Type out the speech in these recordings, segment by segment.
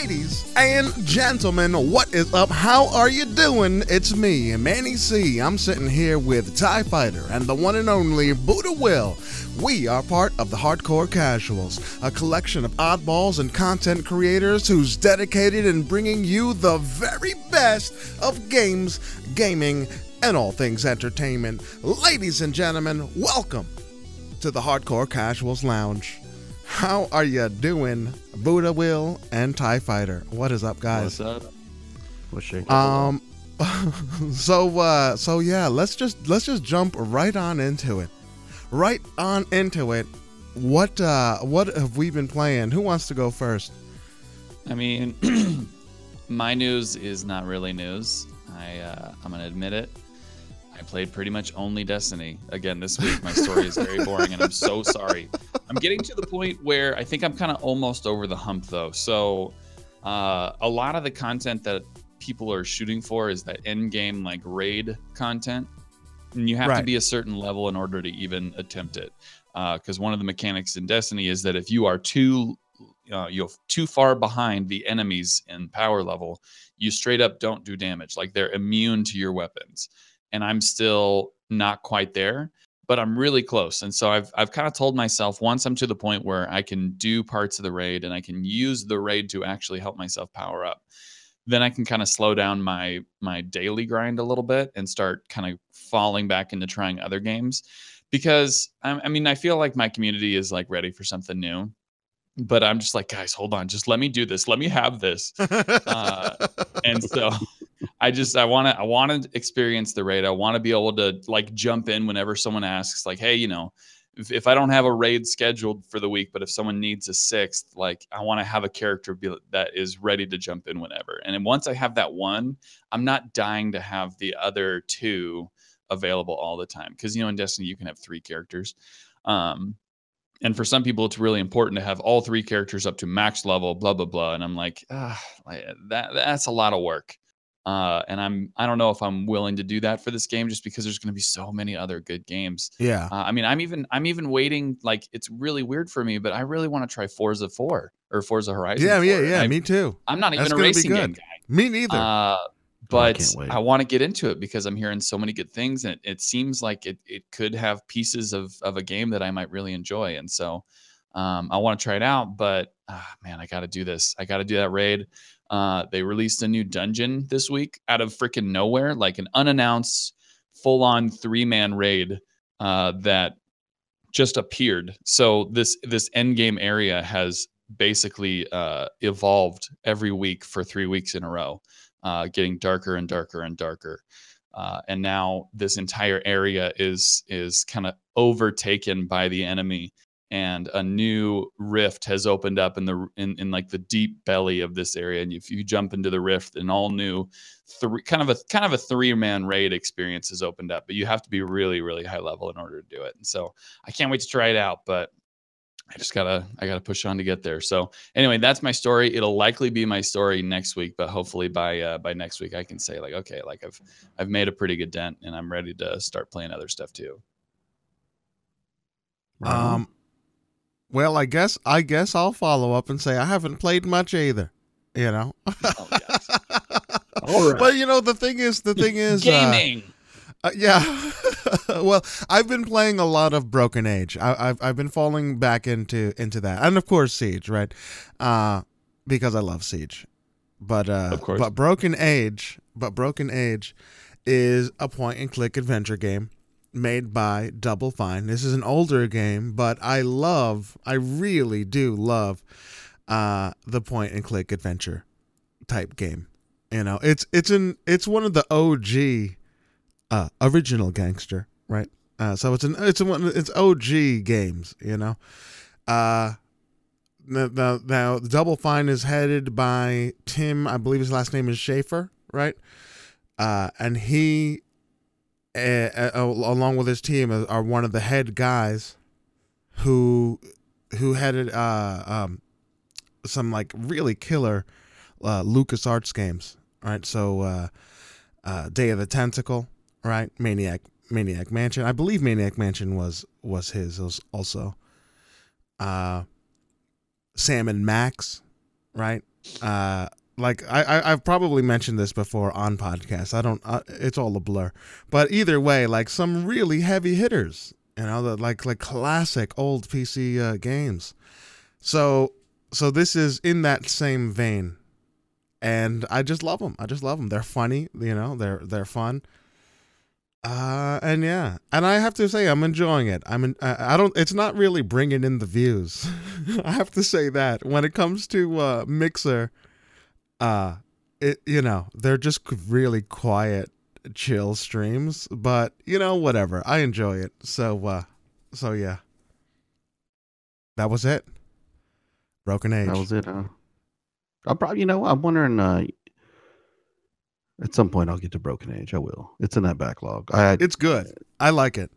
Ladies and gentlemen, what is up? How are you doing? It's me, Manny C. I'm sitting here with TIE Fighter and the one and only Buddha Will. We are part of the Hardcore Casuals, a collection of oddballs and content creators who's dedicated in bringing you the very best of games, gaming, and all things entertainment. Ladies and gentlemen, welcome to the Hardcore Casuals Lounge. How are you doing, Buddha Will and Tie Fighter? What is up, guys? What's up? What's shaking? Um, so uh, so yeah, let's just let's just jump right on into it. Right on into it. What uh, what have we been playing? Who wants to go first? I mean, my news is not really news. I uh, I'm gonna admit it. I played pretty much only Destiny again this week. My story is very boring, and I'm so sorry. I'm getting to the point where I think I'm kind of almost over the hump, though. So, uh, a lot of the content that people are shooting for is that end game like raid content, and you have to be a certain level in order to even attempt it. Because one of the mechanics in Destiny is that if you are too uh, you're too far behind the enemies in power level, you straight up don't do damage. Like they're immune to your weapons. And I'm still not quite there, but I'm really close. And so I've I've kind of told myself once I'm to the point where I can do parts of the raid and I can use the raid to actually help myself power up, then I can kind of slow down my my daily grind a little bit and start kind of falling back into trying other games. Because I, I mean, I feel like my community is like ready for something new but I'm just like, guys, hold on, just let me do this, let me have this. Uh, and so I just I want to I want to experience the raid. I want to be able to like jump in whenever someone asks, like, hey, you know, if, if I don't have a raid scheduled for the week, but if someone needs a sixth, like I want to have a character be, that is ready to jump in whenever. And then once I have that one, I'm not dying to have the other two available all the time because you know in Destiny you can have three characters. Um, and for some people it's really important to have all three characters up to max level blah blah blah and i'm like ah, that that's a lot of work uh, and i'm i don't know if i'm willing to do that for this game just because there's going to be so many other good games yeah. uh, i mean i'm even i'm even waiting like it's really weird for me but i really want to try forza 4 or forza horizon Yeah, 4, yeah, and yeah. I, me too. i'm not even a gonna racing game guy Me neither. uh, Oh, I but. I, want to get into it because I'm hearing so many good things, and it, it seems like it, it could have pieces of, of a game that I might really enjoy. And so um, I want to try it out. But ah, man, I got to do this. I got to do that raid. Uh, they released a new dungeon this week out of freaking nowhere, like an unannounced, full on three man raid uh, that just appeared. So this this end game area has basically uh, evolved every week for three weeks in a row uh, getting darker and darker and darker. Uh, and now this entire area is is kind of overtaken by the enemy, and a new rift has opened up in the in, in like the deep belly of this area. And if you jump into the rift, an all new three kind of a kind of a three man raid experience has opened up. But you have to be really really high level in order to do it. And so I can't wait to try it out. But I just gotta I gotta push on to get there. So anyway, that's my story. It'll likely be my story next week, but hopefully by uh, by next week I can say like, okay, like I've I've made a pretty good dent, and I'm ready to start playing other stuff too. Um, well, I guess I guess I'll follow up and say I haven't played much either. You know. Oh, yes. All right. But you know the thing is the thing is uh, Gaming. Uh, yeah. well, I've been playing a lot of Broken Age. I, I've I've been falling back into into that, and of course Siege, right? Uh, because I love Siege. But uh, Of course. but Broken Age, but Broken Age is a point and click adventure game made by Double Fine. This is an older game, but I love, I really do love uh, the point and click adventure type game. You know, it's it's an it's one of the OG uh, original gangster, right? Uh, so it's an it's one it's OG games, you know. Uh, now, now Double Fine is headed by Tim. I believe his last name is Schafer, right? Uh, and he, uh, uh, along with his team, are- are one of the head guys who who headed uh, um, some like really killer uh, Lucas Arts games, right? So, uh, uh, Day of the Tentacle, right? Maniac Maniac Mansion. I believe Maniac Mansion was was his was also. Uh, Sam and Max, right? Like I, I have probably mentioned this before on podcasts. I don't. It's all a blur. But either way, like some really heavy hitters. You know, the, like like classic old PC uh, games. So so this is in that same vein, and I just love them. I just love them. They're funny. You know, they're they're fun. Uh, and yeah, and I have to say I'm enjoying it. I'm in, I don't. It's not really bringing in the views. I have to say that when it comes to uh, Mixer, uh, it you know they're just really quiet, chill streams. But you know whatever, I enjoy it. So uh, so yeah, that was it. Broken Age. That was it, huh? I'll probably, you know, I'm wondering. Uh, at some point, I'll get to Broken Age. I will. It's in that backlog. I. It's good. I like it.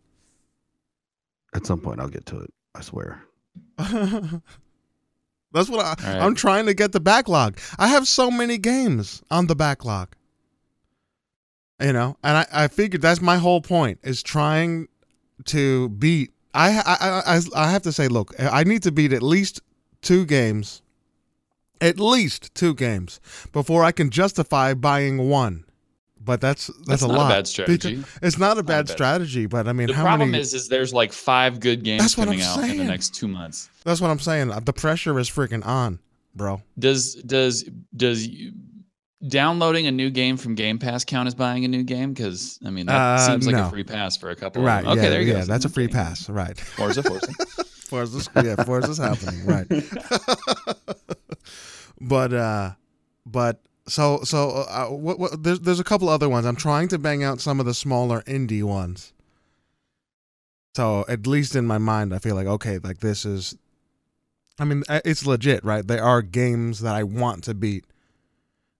At some point, I'll get to it. I swear. That's what I, right. I'm trying to get the backlog. I have so many games on the backlog. You know, and I, I figured that's my whole point is trying to beat. I, I I I have to say, look, I need to beat at least two games, at least two games, before I can justify buying one. But that's that's, that's a lot. A bad strategy. It's not a bad, not a bad strategy, but I mean, how the problem many... is, is there's like five good games coming out saying. in the next two months. That's what I'm saying. The pressure is freaking on, bro. Does does does downloading a new game from Game Pass count as buying a new game? Because I mean, that uh, seems like no. a free pass for a couple. Right. Of them. Okay, yeah, there you yeah, go. Yeah, that's a free pass. Right. Forza, Forza. Forza's yeah, Forza's happening, right? but uh, but so so uh, what, what, there's there's a couple other ones. I'm trying to bang out some of the smaller indie ones. So at least in my mind, I feel like okay, like this is. I mean, uh, it's legit, right? There are games that I want to beat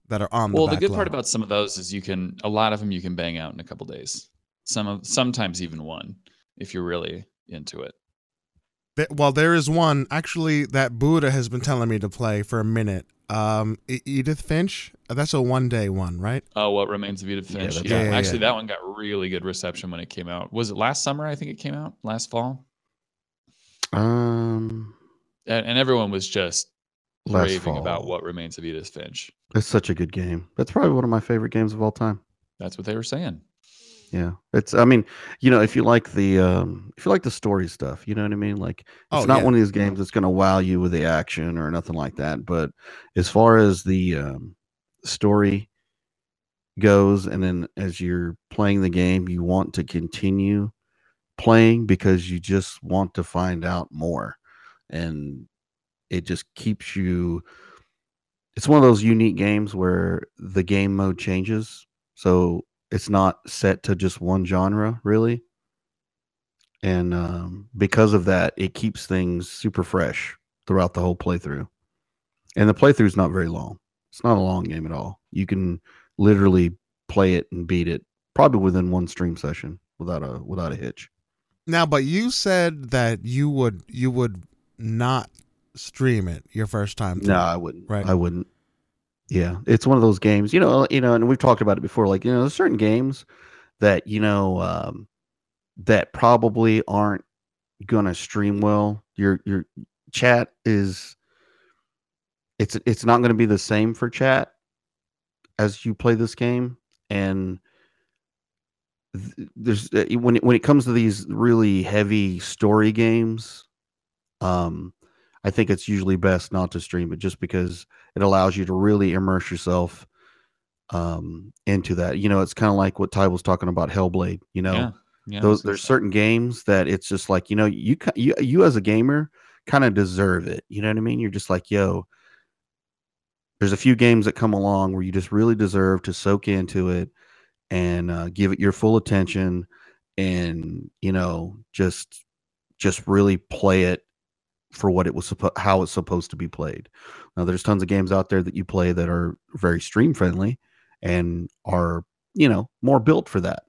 that are on. The. Well, the, the good part about some of those is you can a lot of them you can bang out in a couple days. Some of sometimes even one if you're really into it. Well, there is one actually that Buddha has been telling me to play for a minute. Um, Edith Finch. That's a one day one, right? Oh, what remains of Edith Finch? Yeah, yeah, yeah, yeah actually, that one got really good reception when it came out. Was it last summer? I think it came out last fall. Um, and, and everyone was just raving fall. about what remains of Edith Finch. It's such a good game. That's probably one of my favorite games of all time. That's what they were saying. Yeah, it's. I mean, you know, if you like the um, if you like the story stuff, you know what I mean. Like, it's oh, not yeah. one of these games that's going to wow you with the action or nothing like that. But as far as the um, story goes, and then as you're playing the game, you want to continue playing because you just want to find out more, and it just keeps you. It's one of those unique games where the game mode changes. So it's not set to just one genre really and um, because of that it keeps things super fresh throughout the whole playthrough and the playthrough is not very long it's not a long game at all you can literally play it and beat it probably within one stream session without a without a hitch now but you said that you would you would not stream it your first time through, no i wouldn't right i wouldn't yeah, it's one of those games, you know, you know, and we've talked about it before. Like, you know, there's certain games that you know um, that probably aren't gonna stream well. Your your chat is it's it's not going to be the same for chat as you play this game, and there's uh, when it, when it comes to these really heavy story games, um, I think it's usually best not to stream it just because it allows you to really immerse yourself um, into that. You know, it's kind of like what Ty was talking about Hellblade. You know, yeah, yeah, those there's certain games that it's just like you know you you you as a gamer kind of deserve it. You know what I mean? You're just like yo. There's a few games that come along where you just really deserve to soak into it and uh, give it your full attention and you know just just really play it for what it was supposed how it's supposed to be played. Now there's tons of games out there that you play that are very stream friendly and are you know more built for that.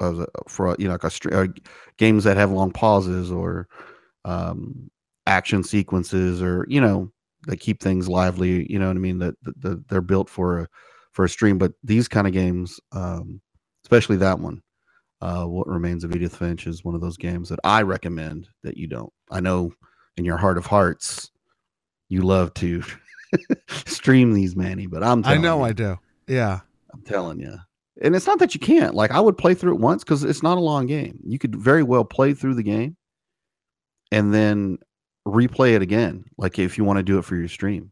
As for you know like a, uh, games that have long pauses or um, action sequences or you know they keep things lively. You know what I mean? That, that, they're built for a for a stream. But these kind of games, um, especially that one, uh, what remains of Edith Finch is one of those games that I recommend that you don't. I know in your heart of hearts, you love to stream these, Manny. But I'm I know you, I do. Yeah. I'm telling you. And it's not that you can't. Like I would play through it once because it's not a long game. You could very well play through the game and then replay it again. Like if you want to do it for your stream.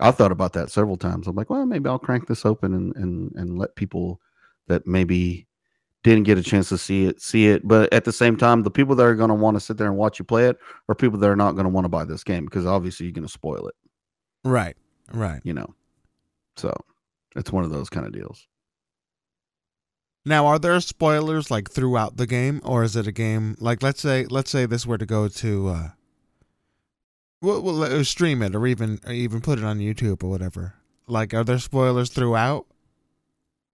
I've thought about that several times. I'm like, well, maybe I'll crank this open and and and let people that maybe didn't get a chance to see it see it. But at the same time, the people that are going to want to sit there and watch you play it are people that are not going to want to buy this game because obviously you're going to spoil it. Right. Right. You know, so it's one of those kind of deals. Now, are there spoilers like throughout the game, or is it a game like let's say let's say this were to go to, uh, well, well stream it or even or even put it on YouTube or whatever. Like, are there spoilers throughout,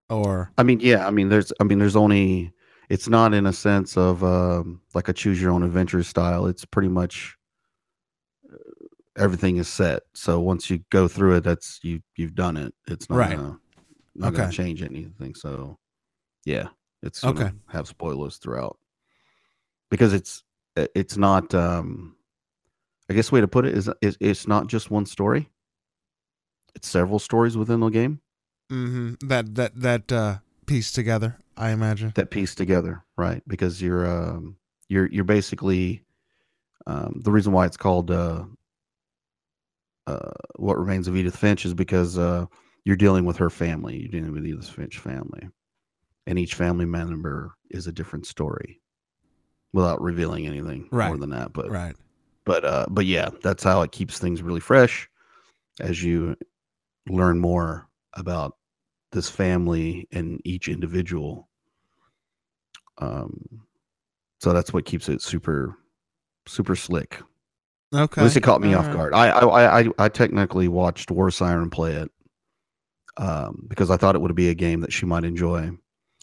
or I mean, yeah, I mean, there's, I mean, there's only, it's not in a sense of um, like a choose your own adventure style. It's pretty much uh, everything is set. So once you go through it, that's you, you've done it. It's not, Right. gonna, not gonna Okay. change anything. So yeah, it's gonna Okay. have spoilers throughout because it's, it's not, um, I guess the way to put it is, is it's not just one story. It's several stories within the game. hmm that that that uh, piece together? I imagine. that piece together, right? Because you're um, you're you're basically um, the reason why it's called uh, uh, "What Remains of Edith Finch" is because uh, you're dealing with her family. You're dealing with Edith Finch family, and each family member is a different story, without revealing anything more than that. But Right. But uh, but yeah, that's how it keeps things really fresh as you learn more about this family and each individual. Um, so that's what keeps it super, super slick. Okay. At least it caught me off Alright. guard. I, I I I technically watched War Siren play it um, because I thought it would be a game that she might enjoy.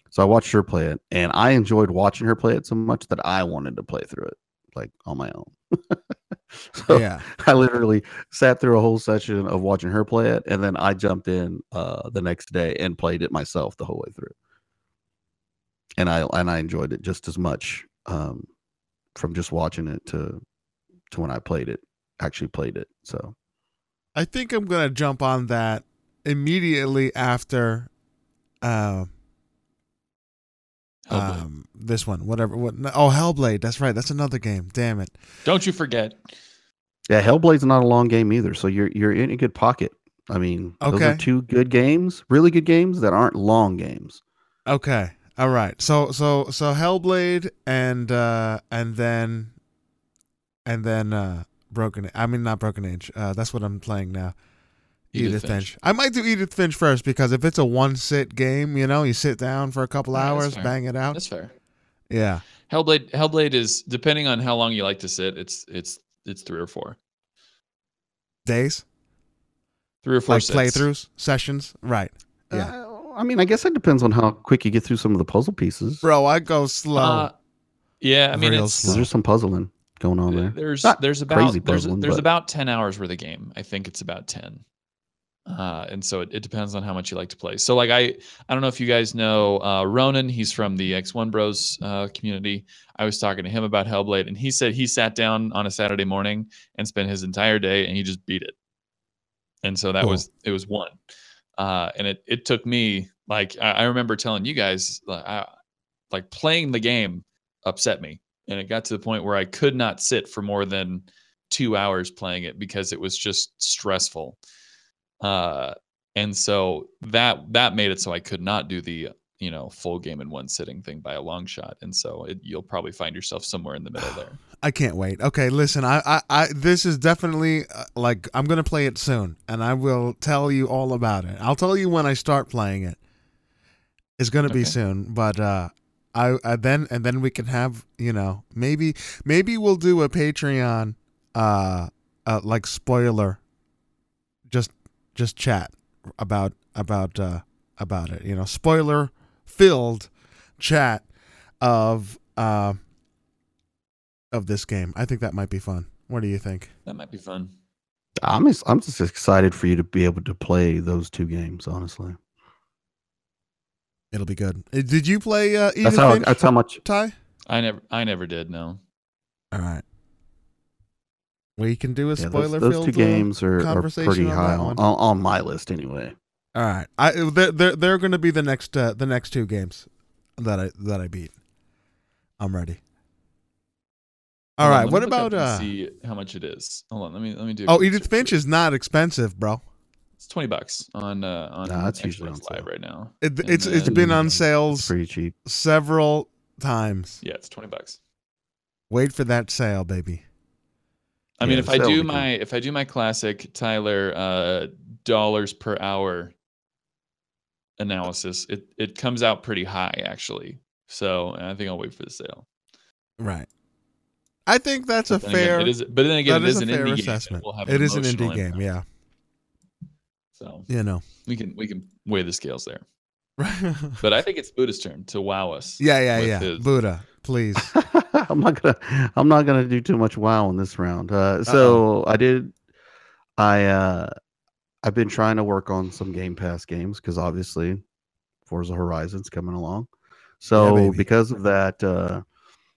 So I watched her play it, and I enjoyed watching her play it so much that I wanted to play through it, like on my own. so Yeah. I literally sat through a whole session of watching her play it, and then I jumped in uh, the next day and played it myself the whole way through. And I and I enjoyed it just as much um, from just watching it to to when I played it, actually played it. So I think I'm gonna jump on that immediately after uh. Um this one. Whatever. What? Oh, Hellblade. That's right. That's another game. Damn it. Don't you forget. yeah, Hellblade's not a long game either. So you're you're in a good pocket. I mean, those are two good games, really good games that aren't long games. Okay. All right. So so so Hellblade and uh and then and then uh Broken I mean not Broken Age. Uh that's what I'm playing now. Edith, Edith Finch. Finch. I might do Edith Finch first because if it's a one sit game, you know, you sit down for a couple Yeah, hours, bang it out. That's fair. Yeah. Hellblade Hellblade is depending on how long you like to sit, it's it's it's three or four. Days? Three or four Like sits. playthroughs, sessions. Right. Yeah. Uh, I mean, I guess it depends on how quick you get through some of the puzzle pieces. Bro, I go slow. Uh, yeah, I mean Real it's. There's some puzzling going on there. there's Not there's about crazy there's puzzling, there's but- about 10 hours worth of game. I think it's about 10. Uh, and so it, it depends on how much you like to play. So like I I don't know if you guys know uh, Ronan, he's from the X1 Bros uh, community. I was talking to him about Hellblade and he said he sat down on a Saturday morning and spent his entire day and he just beat it. And so that Cool. was it was one. Uh, and it it took me like I, I remember telling you guys like, I, like playing the game upset me and it got to the point where I could not sit for more than two hours playing it because it was just stressful. Uh, and so that that made it so I could not do the you know full game in one sitting thing by a long shot. And so it, you'll probably find yourself somewhere in the middle there. I can't wait. Okay, listen, I, I, I this is definitely uh, like I'm gonna play it soon, and I will tell you all about it. I'll tell you when I start playing it. It's gonna be soon, but uh, I, I then and then we can have you know maybe maybe we'll do a Patreon, uh, uh like spoiler. Just just chat about about uh about it. You know, spoiler filled chat of uh of this game. I think that might be fun. What do you think? That might be fun. I'm just, I'm just excited for you to be able to play those two games. Honestly, It'll be good. Did you play uh, Edith that's how Finch, that's how much. Ty? I never I never did no. All right. We can do a Yeah, spoiler those filled two games are, are conversation pretty on high that on, one. on, on my list anyway. All right, I they're they're, they're going to be the next uh, the next two games that I that I beat. I'm ready. All Hold right, let what me look up about uh? see how much it is? Hold on, let me let me do. Oh, Edith Finch is not expensive, bro. It's twenty bucks on uh on Nah, that's usually on Live sale. right now. It, And it's it's then- been on sales pretty cheap. several times. Yeah, it's twenty bucks. Wait for that sale, baby. I mean, Yeah, if I do will be my if I do my classic Tyler uh, dollars per hour analysis, it it comes out pretty high actually. So I think I'll wait for the sale. Right. I think that's a But then again, fair. it is, but then again, it is is a an fair indie game. and assessment. It, will have It is an emotional indie game, impact. yeah. So You know. we can we can weigh the scales there. Right. But I think it's Buddha's turn to wow us. yeah, yeah, yeah. his- Buddha, please. I'm not gonna I'm not gonna do too much wow in this round. Uh, so I did I uh I've been trying to work on some Game Pass games because obviously Forza Horizon's coming along. So baby. because of that, uh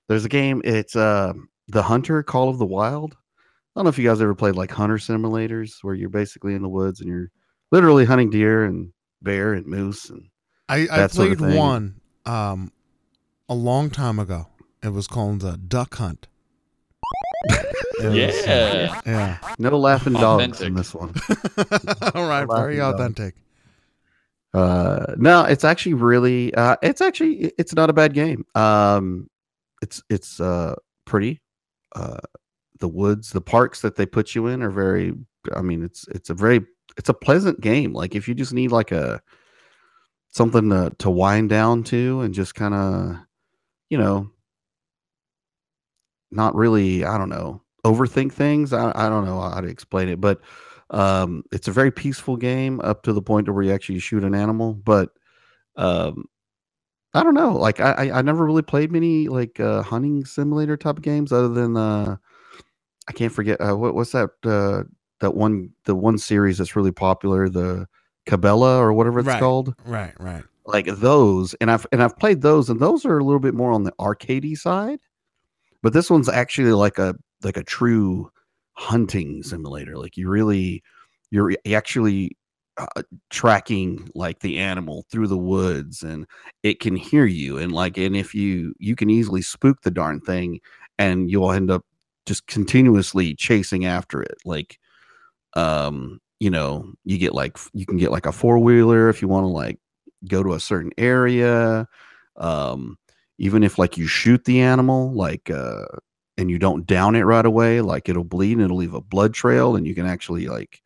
there's a game, it's uh the Hunter Call of the Wild. I don't know if you guys ever played like hunter simulators where you're basically in the woods and you're literally hunting deer and bear and moose and I, I That sort of played one um a long time ago. It was called uh, Duck Hunt. It was, uh, Yeah. yeah. no laughing dogs Authentic. in this one. All right, very Laughing dog. authentic. Uh, no, it's actually really, uh, it's actually, it's not a bad game. Um, it's, it's, uh, pretty. Uh, the woods, the parks that they put you in are very, I mean, it's, it's a very, it's a pleasant game. Like if you just need like a, something to, to wind down to and just kind of, you know, not really, I don't know, overthink things. I, I don't know how to explain it, but um, it's a very peaceful game up to the point where you actually shoot an animal. But um, I don't know. Like I, I, I never really played many like uh, hunting simulator type of games other than uh, I can't forget uh, what what's that uh, that one the one series that's really popular the Cabela or whatever it's Right. called Right, right. like those and i've and i've played those and those are a little bit more on the arcadey side but this one's actually like a like a true hunting simulator like you really you're actually uh, tracking like the animal through the woods and it can hear you and like and if you you can easily spook the darn thing and you'll end up just continuously chasing after it like um you know you get like you can get like a four-wheeler if you want to like go to a certain area um even if like you shoot the animal like uh and you don't down it right away like it'll bleed and it'll leave a blood trail and you can actually like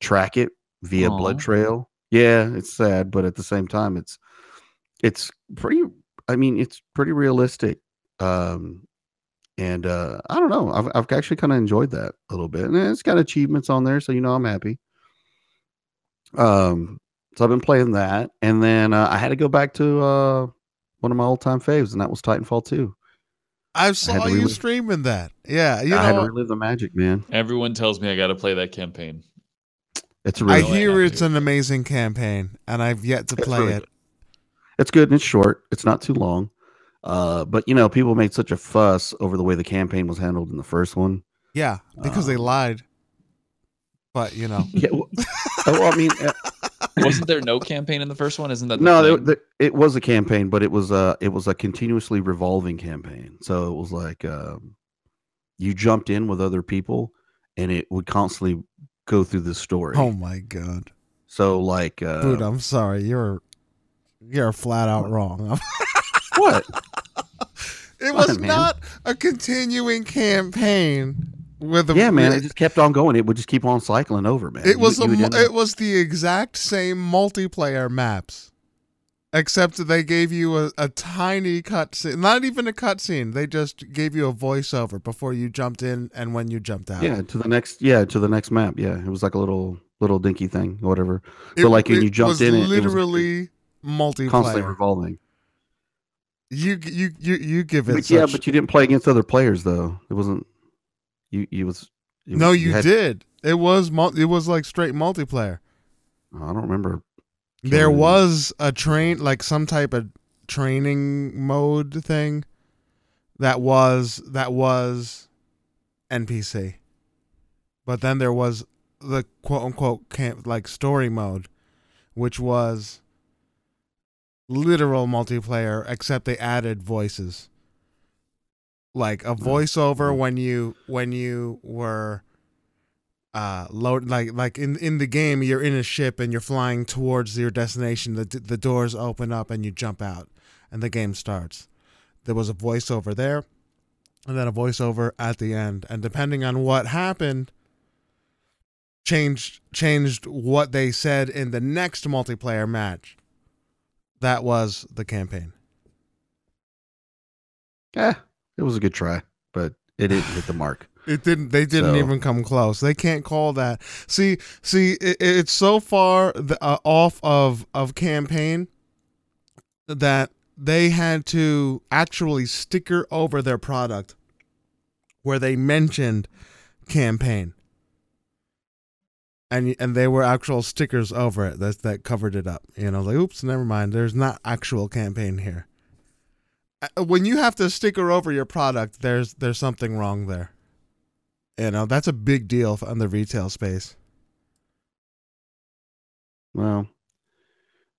track it via blood trail. Yeah it's sad but at the same time it's it's pretty i mean it's pretty realistic um and uh i don't know i've, I've actually kind of enjoyed that a little bit and it's got achievements on there so you know i'm happy. Um so I've been playing that, and then uh, I had to go back to uh, one of my old time faves, and that was Titanfall 2. I had saw to you relive- streaming that. Yeah, you I had to know, relive the magic, man. Everyone tells me I got to play that campaign. It's a I really, I hear have it's an amazing campaign, and I've yet to It's play really it. good. it's good and it's short. It's not too long. Uh, but you know, people made such a fuss over the way the campaign was handled in the first one. Yeah, because they Um, lied. But you know, Yeah, well, well, I mean, uh, Wasn't there no campaign in the first one? Isn't that the no, there, thing? there, it was a campaign, but it was a it was a continuously revolving campaign. So it was like um, you jumped in with other people, and it would constantly go through the story. oh my god, So like, uh, dude, I'm sorry. You're you're flat out wrong. what? it was on, not a continuing campaign with a yeah, man, it just kept on going. It would just keep on cycling over, man. It was you a, would mu- end up- it was the exact same multiplayer maps, except they gave you a, a tiny cutscene. Not even a cutscene. They just gave you a voiceover before you jumped in and when you jumped out. yeah to the next yeah to the next map. Yeah, it was like a little little dinky thing, or whatever. It- So, like, when you jumped was in it, it was literally multiplayer Constantly revolving. You you you you give it. But yeah, but you didn't play against other players though. It wasn't. You you was. it no, was- you had- did. It was mul- it was like straight multiplayer. Oh, I don't remember. There was a train, like some type of training mode thing. That was that was NPC. But then there was the quote unquote camp like story mode, which was literal multiplayer, except they added voices. Like a mm. voiceover mm. when you when you were uh load like like in in the game you're in a ship and you're flying towards your destination. The the doors open up and you jump out and the game starts. There was a voiceover there and then a voiceover at the end. And depending on what happened changed changed what they said in the next multiplayer match. That was the campaign. Yeah, it was a good try, but it didn't hit the mark. It didn't. They didn't So- even come close. They can't call that. See, see, it, it's so far the, uh, off of of campaign that they had to actually sticker over their product where they mentioned campaign, and and they were actual stickers over it that that covered it up. You know, like oops, never mind. There's not actual campaign here. Uh, When you have to sticker over your product, there's there's something wrong there. You know, that's a big deal on the retail space. Well,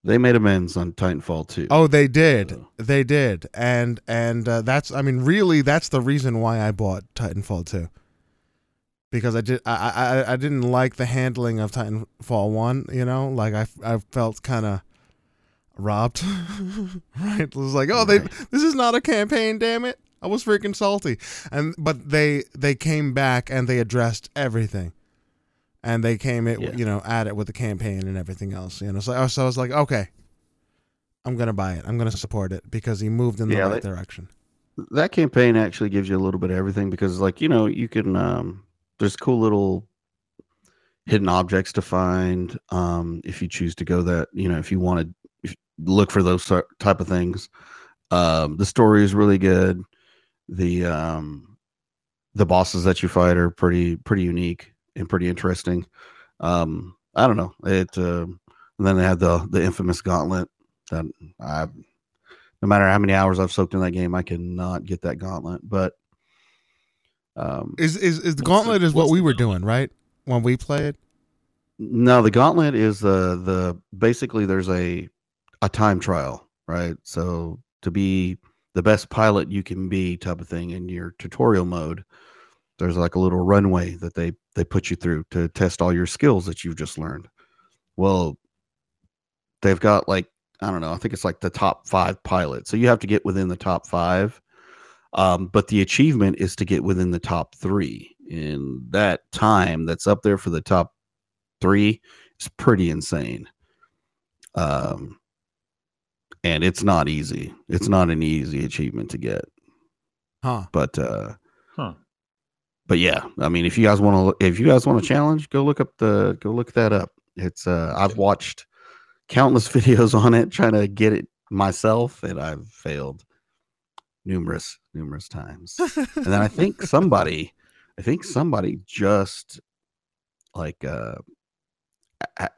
they made amends on Titanfall 2. Oh, they did. So- They did. And and uh, that's I mean, really that's the reason why I bought Titanfall 2. Because I did I I I didn't like the handling of Titanfall 1, you know? Like I I felt kind of robbed. right? It was like, "Oh, they Right. this is not a campaign, damn it." I was freaking salty. And but they they came back and they addressed everything. And they came it Yeah. you know at it with the campaign and everything else, you know. So so I was like, "Okay, I'm gonna buy it. I'm gonna support it because he moved in the Yeah, right they- direction. that campaign actually gives you a little bit of everything because like you know you can um there's cool little hidden objects to find um if you choose to go that you know if you want to look for those type of things. Um the story is really good. The um the bosses that you fight are pretty pretty unique and pretty interesting. Um i don't know. It uh, and then they had the the infamous gauntlet that i no matter how many hours I've soaked in that game, I cannot get that gauntlet. But um, Is is is the What's the- gauntlet is what we were doing right? When we played? no, the gauntlet is the the basically there's a a time trial, right? So to be the best pilot you can be, type of thing, in your tutorial mode, there's like a little runway that they they put you through to test all your skills that you've just learned. Well, they've got like I don't know, I think it's like the top five pilots. So you have to get within the top five. Um, but the achievement is to get within the top three. And that time that's up there for the top three is pretty insane. Um, and it's not easy. It's not an easy achievement to get. Huh. But uh, Huh. but yeah, I mean, if you guys want to, if you guys want to challenge, go look up the, go look that up. It's uh, I've watched countless videos on it trying to get it myself, and I've failed numerous, numerous times. and then I think somebody, I think somebody just like uh,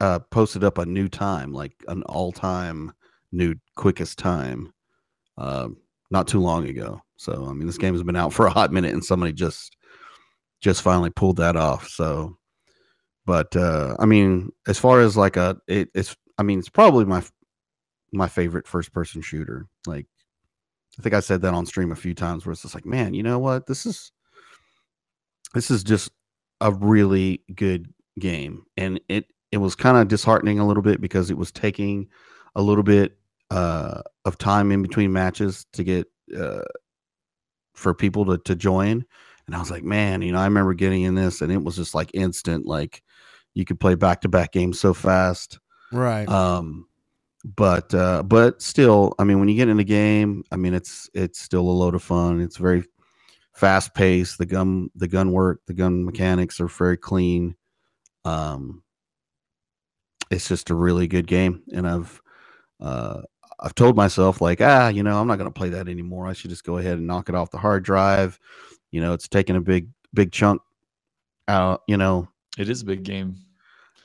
uh posted up a new time, like an all-time new quickest time, um, not too long ago. So I mean, this game has been out for a hot minute, and somebody just just finally pulled that off. So, but uh, I mean, as far as like a, it, it's I mean, it's probably my my favorite first person shooter. Like, I think I said that on stream a few times, where it's just like, man, you know what? This is this is just a really good game, and it it was kind of disheartening a little bit because it was taking a little bit uh, of time in between matches to get uh, for people to to join. And I was like, man, you know, I remember getting in this, and it was just like instant. Like, you could play back to back games so fast. Right. Um, but uh, but still, I mean, when you get in the game, I mean, it's it's still a load of fun. It's very fast paced. The gun the gun work, the gun mechanics are very clean. Um, it's just a really good game, and I've uh, I've told myself like, ah, you know, I'm not going to play that anymore. I should just go ahead and knock it off the hard drive. You know, it's taking a big big chunk out. You know, It is a big game.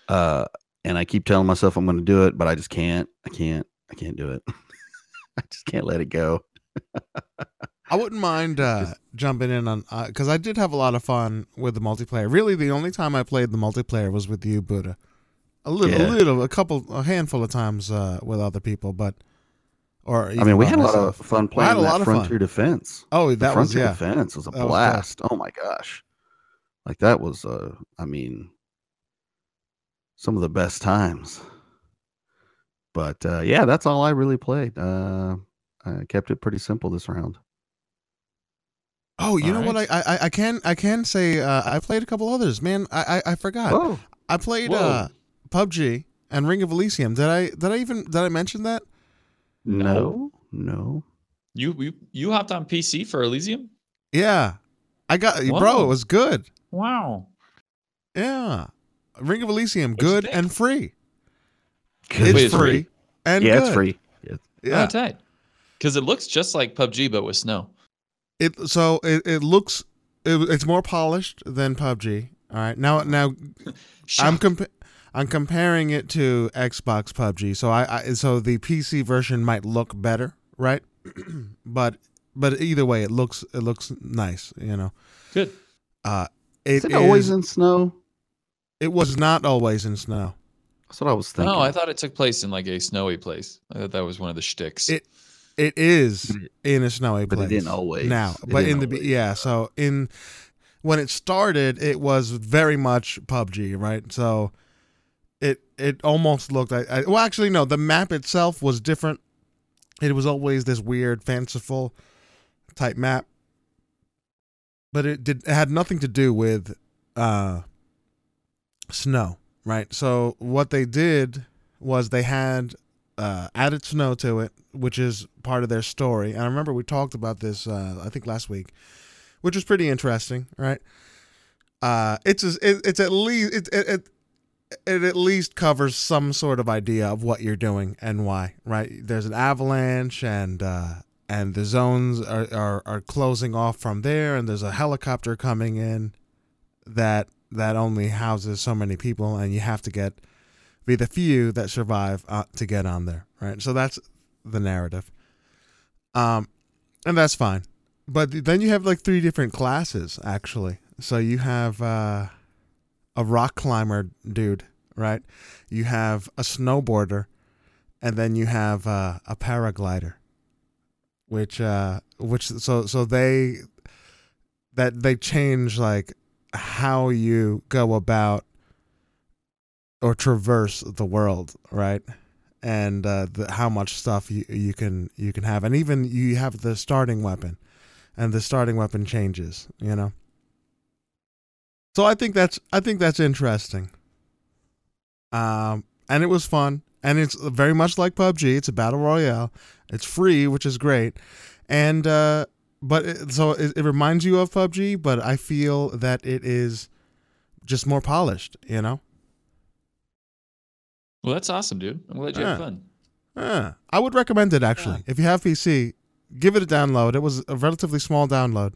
uh, and I keep telling myself I'm going to do it, but I just can't. I can't. I can't do it. I just can't let it go. I wouldn't mind uh, jumping in on because I did have a lot of fun with the multiplayer. Really, the only time I played the multiplayer was with you, Buddha. A little, Yeah. a little, a couple, a handful of times uh, with other people, but or I mean, we had a lot of fun We had playing a lot that of fun. Frontier Defense. Oh, The that was Frontier yeah. Defense was a That was blast. oh my gosh, like that was uh, I mean, some of the best times. But uh, yeah, that's all I really played. Uh, I kept it pretty simple this round. Oh, you know what? I, I I can I can say uh, I played a couple others. Man, I I, I forgot. Oh, I played Whoa. uh, PUBG and Ring of Elysium. Did I did I even did I mention that? No, no. You you you hopped on PC for Elysium? Yeah, I got bro. It was good. Wow. Yeah, Ring of Elysium, What'd good think? and free. It's it's free, free? and yeah, good. it's free. Yeah. Yeah, Oh, tight. Because it looks just like PUBG but with snow. it so it, it looks it, it's more polished than PUBG. All right, now now I'm Shock. compa- I'm comparing it to Xbox PUBG. So I, I so the PC version might look better, right? but but either way, it looks it looks nice. You know, Good. uh, Is it it always is- in snow? It was not always in snow. That's what I was thinking. Oh, I thought it took place in like a snowy place. I thought that was one of the shticks. It- It is in a snowy but place. it didn't always. now, It but didn't in the always. yeah. So in when it started, it was very much PUBG, right? So it it almost looked like I, well, actually, no. The map itself was different. It was always this weird, fanciful type map, but it did it had nothing to do with uh, snow, right? So what they did was they had uh, added snow to it, which is part of their story. And I remember we talked about this, uh, I think last week, which was pretty interesting, right? Uh, it's it, it's at least it, it it at least covers some sort of idea of what you're doing and why, right? There's an avalanche and uh, and the zones are, are are closing off from there, and there's a helicopter coming in that that only houses so many people, and you have to get be the few that survive uh, to get on there, right? So that's the narrative. Um, and that's fine. But then you have like three different classes actually. So you have uh, a rock climber dude, right? You have a snowboarder, and then you have uh, a paraglider, which uh, which so so they that they change like how you go about or traverse the world, right? And uh, the, how much stuff you, you can you can have, and even you have the starting weapon, and the starting weapon changes, you know. So I think that's I think that's interesting. Um, and it was fun, and it's very much like PUBG. It's a battle royale. It's free, which is great, and uh, but it, so it, it reminds you of PUBG, but I feel that it is just more polished, you know. well, that's awesome, dude. I'm glad you had Yeah. fun. Yeah, I would recommend it actually. If you have PC, give it a download. It was a relatively small download,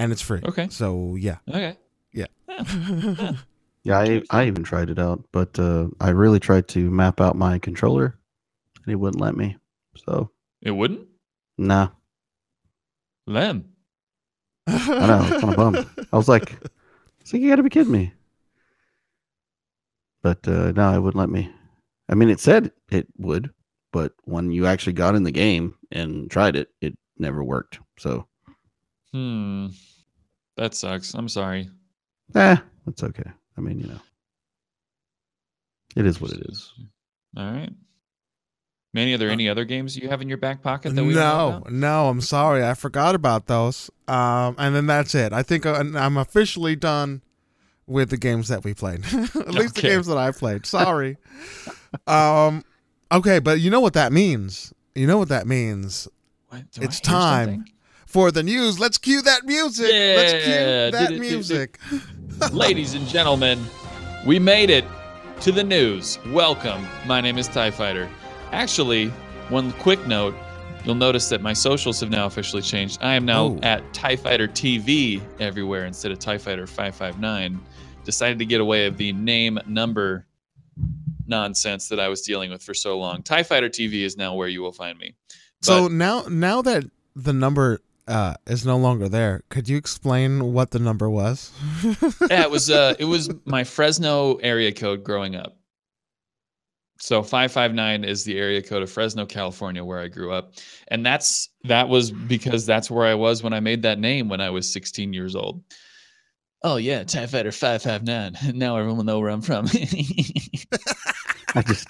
and it's free. Okay. So yeah. Okay. Yeah. Yeah. Yeah, I, I even tried it out, but uh, I really tried to map out my controller, and it wouldn't let me. So, It wouldn't? nah. Lem. I know, I was kinda bummed. I was like, I was like, you got to be kidding me. But uh, no, it wouldn't let me. I mean, it said it would, but when you actually got in the game and tried it, it never worked. So, Hmm. That sucks. I'm sorry. eh, that's okay. I mean, you know, it is what it is. All right. Manny, are there any other games you have in your back pocket that we no, no, I'm sorry. I forgot about those. Um, and then that's it. I think uh, I'm officially done with the games that we played. At least the games that I played. Sorry. um, okay, but you know what that means. You know what that means What? It's I hear time. For the news. Let's cue that music. Let's cue that did it, did it. music. Ladies and gentlemen, we made it to the news. Welcome. My name is TIE Fighter. Actually, one quick note you'll notice that my socials have now officially changed. I am now Oh. at TIE Fighter TV everywhere instead of TIE Fighter 559. Decided to get away of the name number nonsense that I was dealing with for so long. TIE Fighter TV is now where you will find me. So now, now that the number uh, is no longer there. Could you explain what the number was? yeah, it was uh, it was my Fresno area code growing up. So 559 is the area code of Fresno, California, where I grew up. And that's that was because that's where I was when I made that name when I was 16 years old. Oh yeah, TIE Fighter 559. Now everyone will know where I'm from. I just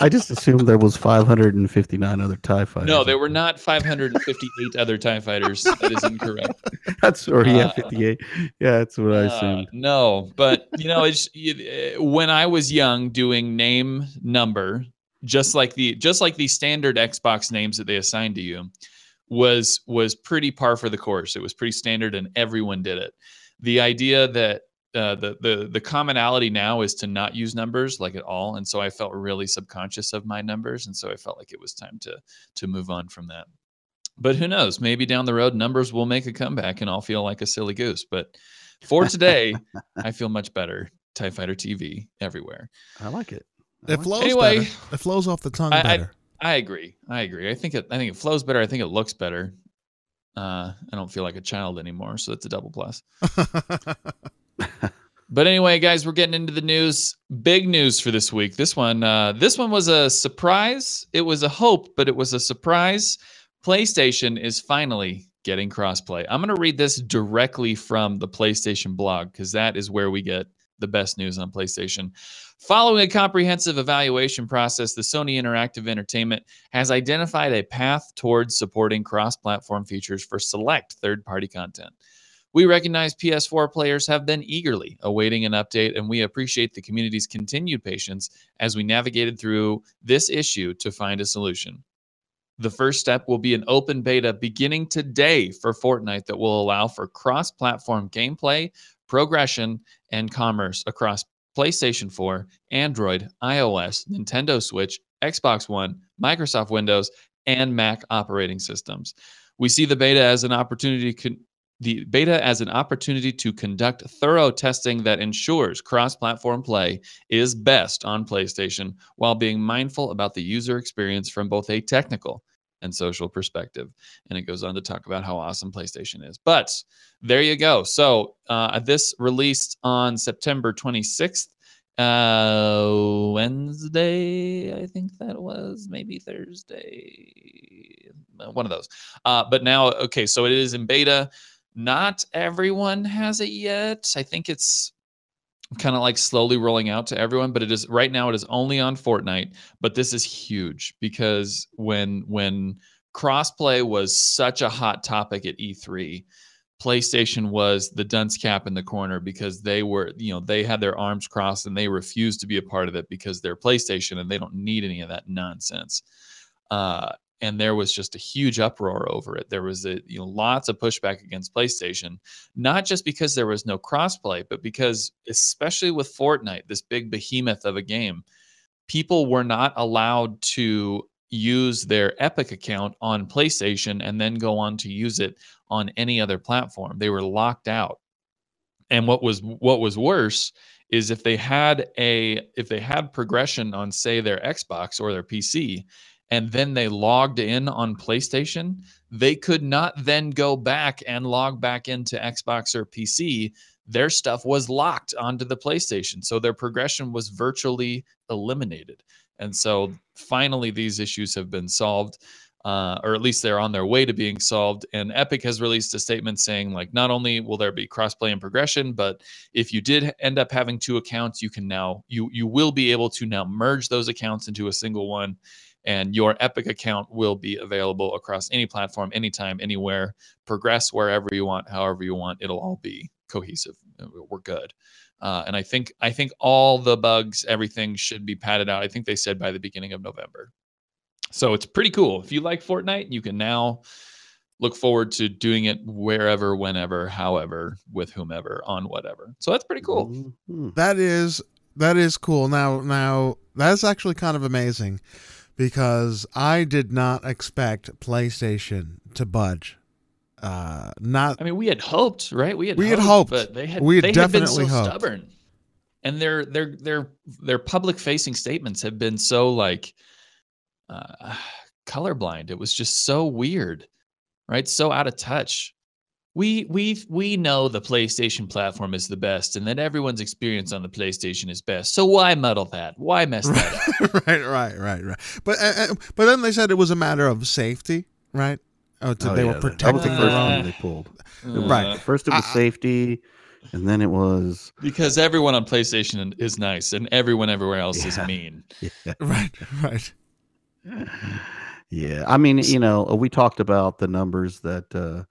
I just assumed there was 559 other TIE fighters. No, there were not 558 other TIE fighters. That is incorrect. That's or yeah, Uh, 58. Yeah, that's what I Uh, assumed. no, but you know, it's it, when I was young, doing name number, just like the just like the standard Xbox names that they assigned to you, was was pretty par for the course. It was pretty standard, and everyone did it. The idea that uh, the the the commonality now is to not use numbers like at all, and so I felt really subconscious of my numbers, and so I felt like it was time to to move on from that. But who knows? Maybe down the road, numbers will make a comeback, and I'll feel like a silly goose. But for today, I feel much better. TIE Fighter TV everywhere. I like it. I It like flows Anyway, better. It flows off the tongue I- I- better. I agree. I agree. I think it. I think it flows better. I think it looks better. Uh, I don't feel like a child anymore, so it's a double plus. But anyway, guys, we're getting into the news. Big news for this week. This one, uh, this one was a surprise. It was a hope, but it was a surprise. PlayStation is finally getting crossplay. I'm going to read this directly from the PlayStation blog because that is where we get the best news on PlayStation. Following a comprehensive evaluation process, the Sony Interactive Entertainment has identified a path towards supporting cross platform features for select third party content. We recognize PS4 players have been eagerly awaiting an update, and we appreciate the community's continued patience as we navigated through this issue to find a solution. The first step will be an open beta beginning today for Fortnite that will allow for cross platform gameplay, progression, and commerce across PlayStation 4, Android, iOS, Nintendo Switch, Xbox One, Microsoft Windows, and Mac operating systems. We see the beta as an opportunity the beta as an opportunity to conduct thorough testing that ensures cross-platform play is best on PlayStation while being mindful about the user experience from both a technical and social perspective. And it goes on to talk about how awesome PlayStation is. But there you go. So uh, this released on September 26th, uh, Wednesday, I think that was, maybe Thursday, uh, one of those. Uh, but now, okay, so it is in beta. Not everyone has it yet. I think it's kind of like slowly rolling out to everyone, but it is right now. It is only on Fortnite, but this is huge because when when crossplay was such a hot topic at E3, PlayStation was the dunce cap in the corner because they were, you know, they had their arms crossed and they refused to be a part of it because they're PlayStation and they don't need any of that nonsense. Uh, and there was just a huge uproar over it. There was a, you know lots of pushback against PlayStation, not just because there was no crossplay, but because especially with Fortnite, this big behemoth of a game, people were not allowed to use their Epic account on PlayStation and then go on to use it on any other platform. They were locked out. And what was what was worse is if they had a if they had progression on say their Xbox or their PC and then they logged in on PlayStation, they could not then go back and log back into Xbox or PC. Their stuff was locked onto the PlayStation. So their progression was virtually eliminated. And so finally, these issues have been solved. Uh, or at least they're on their way to being solved. And Epic has released a statement saying, like, not only will there be crossplay and progression, but if you did end up having two accounts, you can now you you will be able to now merge those accounts into a single one and your Epic account will be available across any platform, anytime, anywhere. Progress wherever you want, however you want. It'll all be cohesive. We're good. Uh, and I think I think all the bugs, everything should be padded out. I think they said by the beginning of November. So it's pretty cool. If you like Fortnite, you can now look forward to doing it wherever, whenever, however, with whomever, on whatever. So that's pretty cool. Mhm. That is that is cool. Now now that's actually kind of amazing because I did not expect PlayStation to budge. Uh not I mean, we had hoped, right? We had We had hoped, hoped. but they had We had they definitely had been so hoped. stubborn, and their their their their public facing statements have been so like uh, colorblind. It was just so weird. right? So out of touch. We we we know the PlayStation platform is the best, and that everyone's experience on the PlayStation is best. So why muddle that? Why mess that up? right, right, right, right. But uh, uh, but then they said it was a matter of safety, right? Oh, to, Oh, they yeah, were that- that was protecting the their first own. they pulled. Right. Uh, First it was I- I- safety, and then it was because everyone on PlayStation is nice, and everyone everywhere else is mean. yeah. Right, right. Yeah, I mean, you know, we talked about the numbers that uh,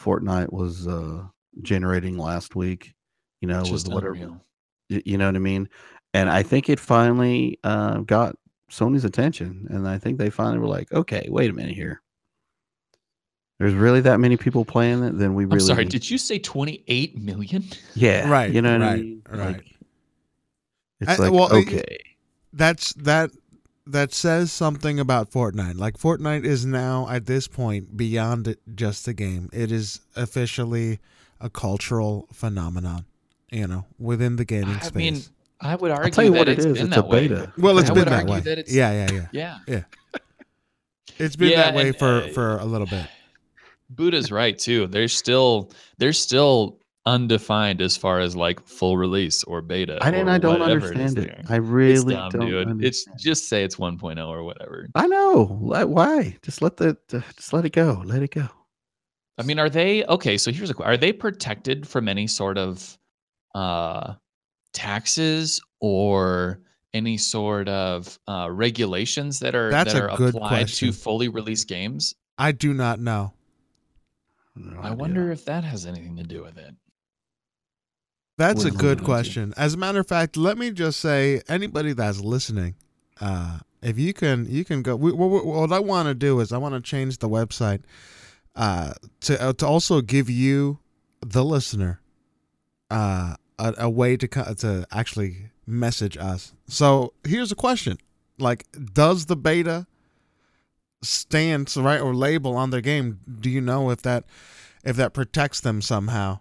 Fortnite was uh, generating last week. You know, with whatever, unreal. you know what I mean. And I think it finally uh, got Sony's attention, and I think they finally were like, "Okay, wait a minute here. There's really that many people playing it? Then we really, I'm sorry. Did you say 28 million? yeah, Right, You know what I right, mean? right. Like, it's I- like well, it- okay, That's that. That says something about Fortnite. Like Fortnite is now at this point beyond it just a game. It is officially a cultural phenomenon. You know, within the gaming space. I space. mean, I would argue tell you that what it it's been it's that a way. beta. well, it's I been would that argue way. that it's- yeah, yeah, yeah. Yeah. It's been Yeah, that way and, for uh, for a little bit. Buddha's right too. They're still they're still undefined as far as like full release or beta. I and or I don't understand is it. I really it's dumb, don't. dude. understand. It's just say it's 1.0 or whatever. I know. Why? Just let the uh, just let it go. Let it go. I mean, are they okay? So here's a question: Are they protected from any sort of uh, taxes or any sort of uh, regulations that are That's that are good applied question. to fully released games? I do not know. No I wonder if that has anything to do with it. That's a good question. As a matter of fact, let me just say, anybody that's listening, uh, if you can, you can go. We, what, what I want to do is I want to change the website uh, to uh, to also give you, the listener, uh, a, a way to to actually message us. So here's a question: Like, does the beta stance right or label on their game? Do you know if that if that protects them somehow?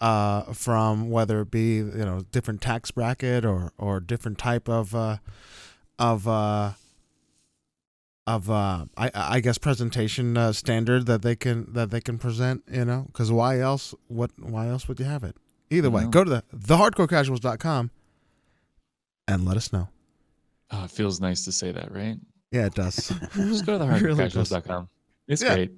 Uh, from whether it be you know different tax bracket or or different type of uh, of uh, of uh, I I guess presentation uh, standard that they can that they can present. You know, because why else? What why else would you have it? Either way, go to the thehardcorecasuals.com and let us know. Oh, it feels nice to say that, right? Yeah, it does. Just go to the It really It's Yeah. great.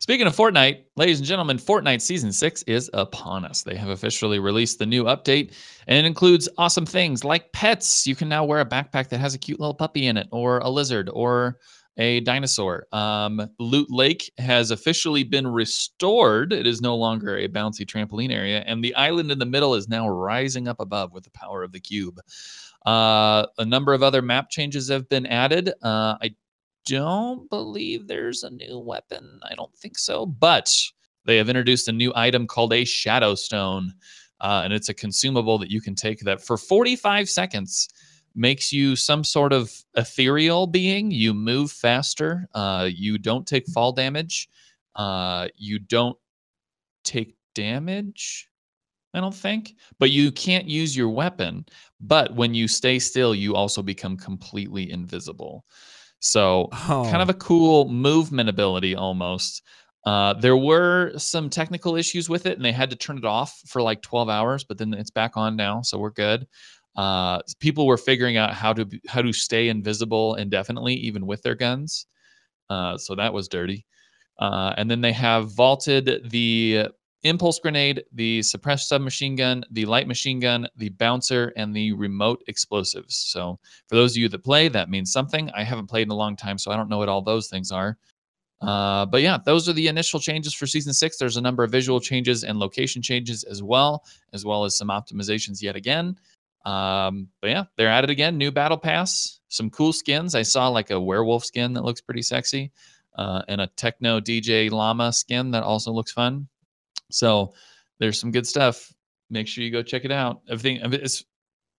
Speaking of Fortnite, ladies and gentlemen, Fortnite Season 6 is upon us. They have officially released the new update, and it includes awesome things like pets. You can now wear a backpack that has a cute little puppy in it, or a lizard, or a dinosaur. Um, Loot Lake has officially been restored. It is no longer a bouncy trampoline area, and the island in the middle is now rising up above with the power of the cube. Uh, a number of other map changes have been added. Uh, I don't believe there's a new weapon. I don't think so. But they have introduced a new item called a Shadow Stone. Uh, and it's a consumable that you can take that for 45 seconds makes you some sort of ethereal being. You move faster. Uh, you don't take fall damage. Uh, you don't take damage. I don't think, but you can't use your weapon. But when you stay still, you also become completely invisible. So Oh, kind of a cool movement ability almost. Uh, there were some technical issues with it, and they had to turn it off for like 12 hours, but then it's back on now, so we're good. Uh, people were figuring out how to how to stay invisible indefinitely, even with their guns. Uh, so that was dirty. Uh, and then they have vaulted the impulse grenade, the suppressed submachine gun, the light machine gun, the bouncer, and the remote explosives. So for those of you that play, that means something. I haven't played in a long time, so I don't know what all those things are. Uh, but yeah, those are the initial changes for season six. There's a number of visual changes and location changes as well, as well as some optimizations yet again. Um, but yeah, they're at it again. New battle pass, some cool skins. I saw like a werewolf skin that looks pretty sexy, uh, and a techno DJ llama skin that also looks fun. So there's some good stuff. Make sure you go check it out. Everything it's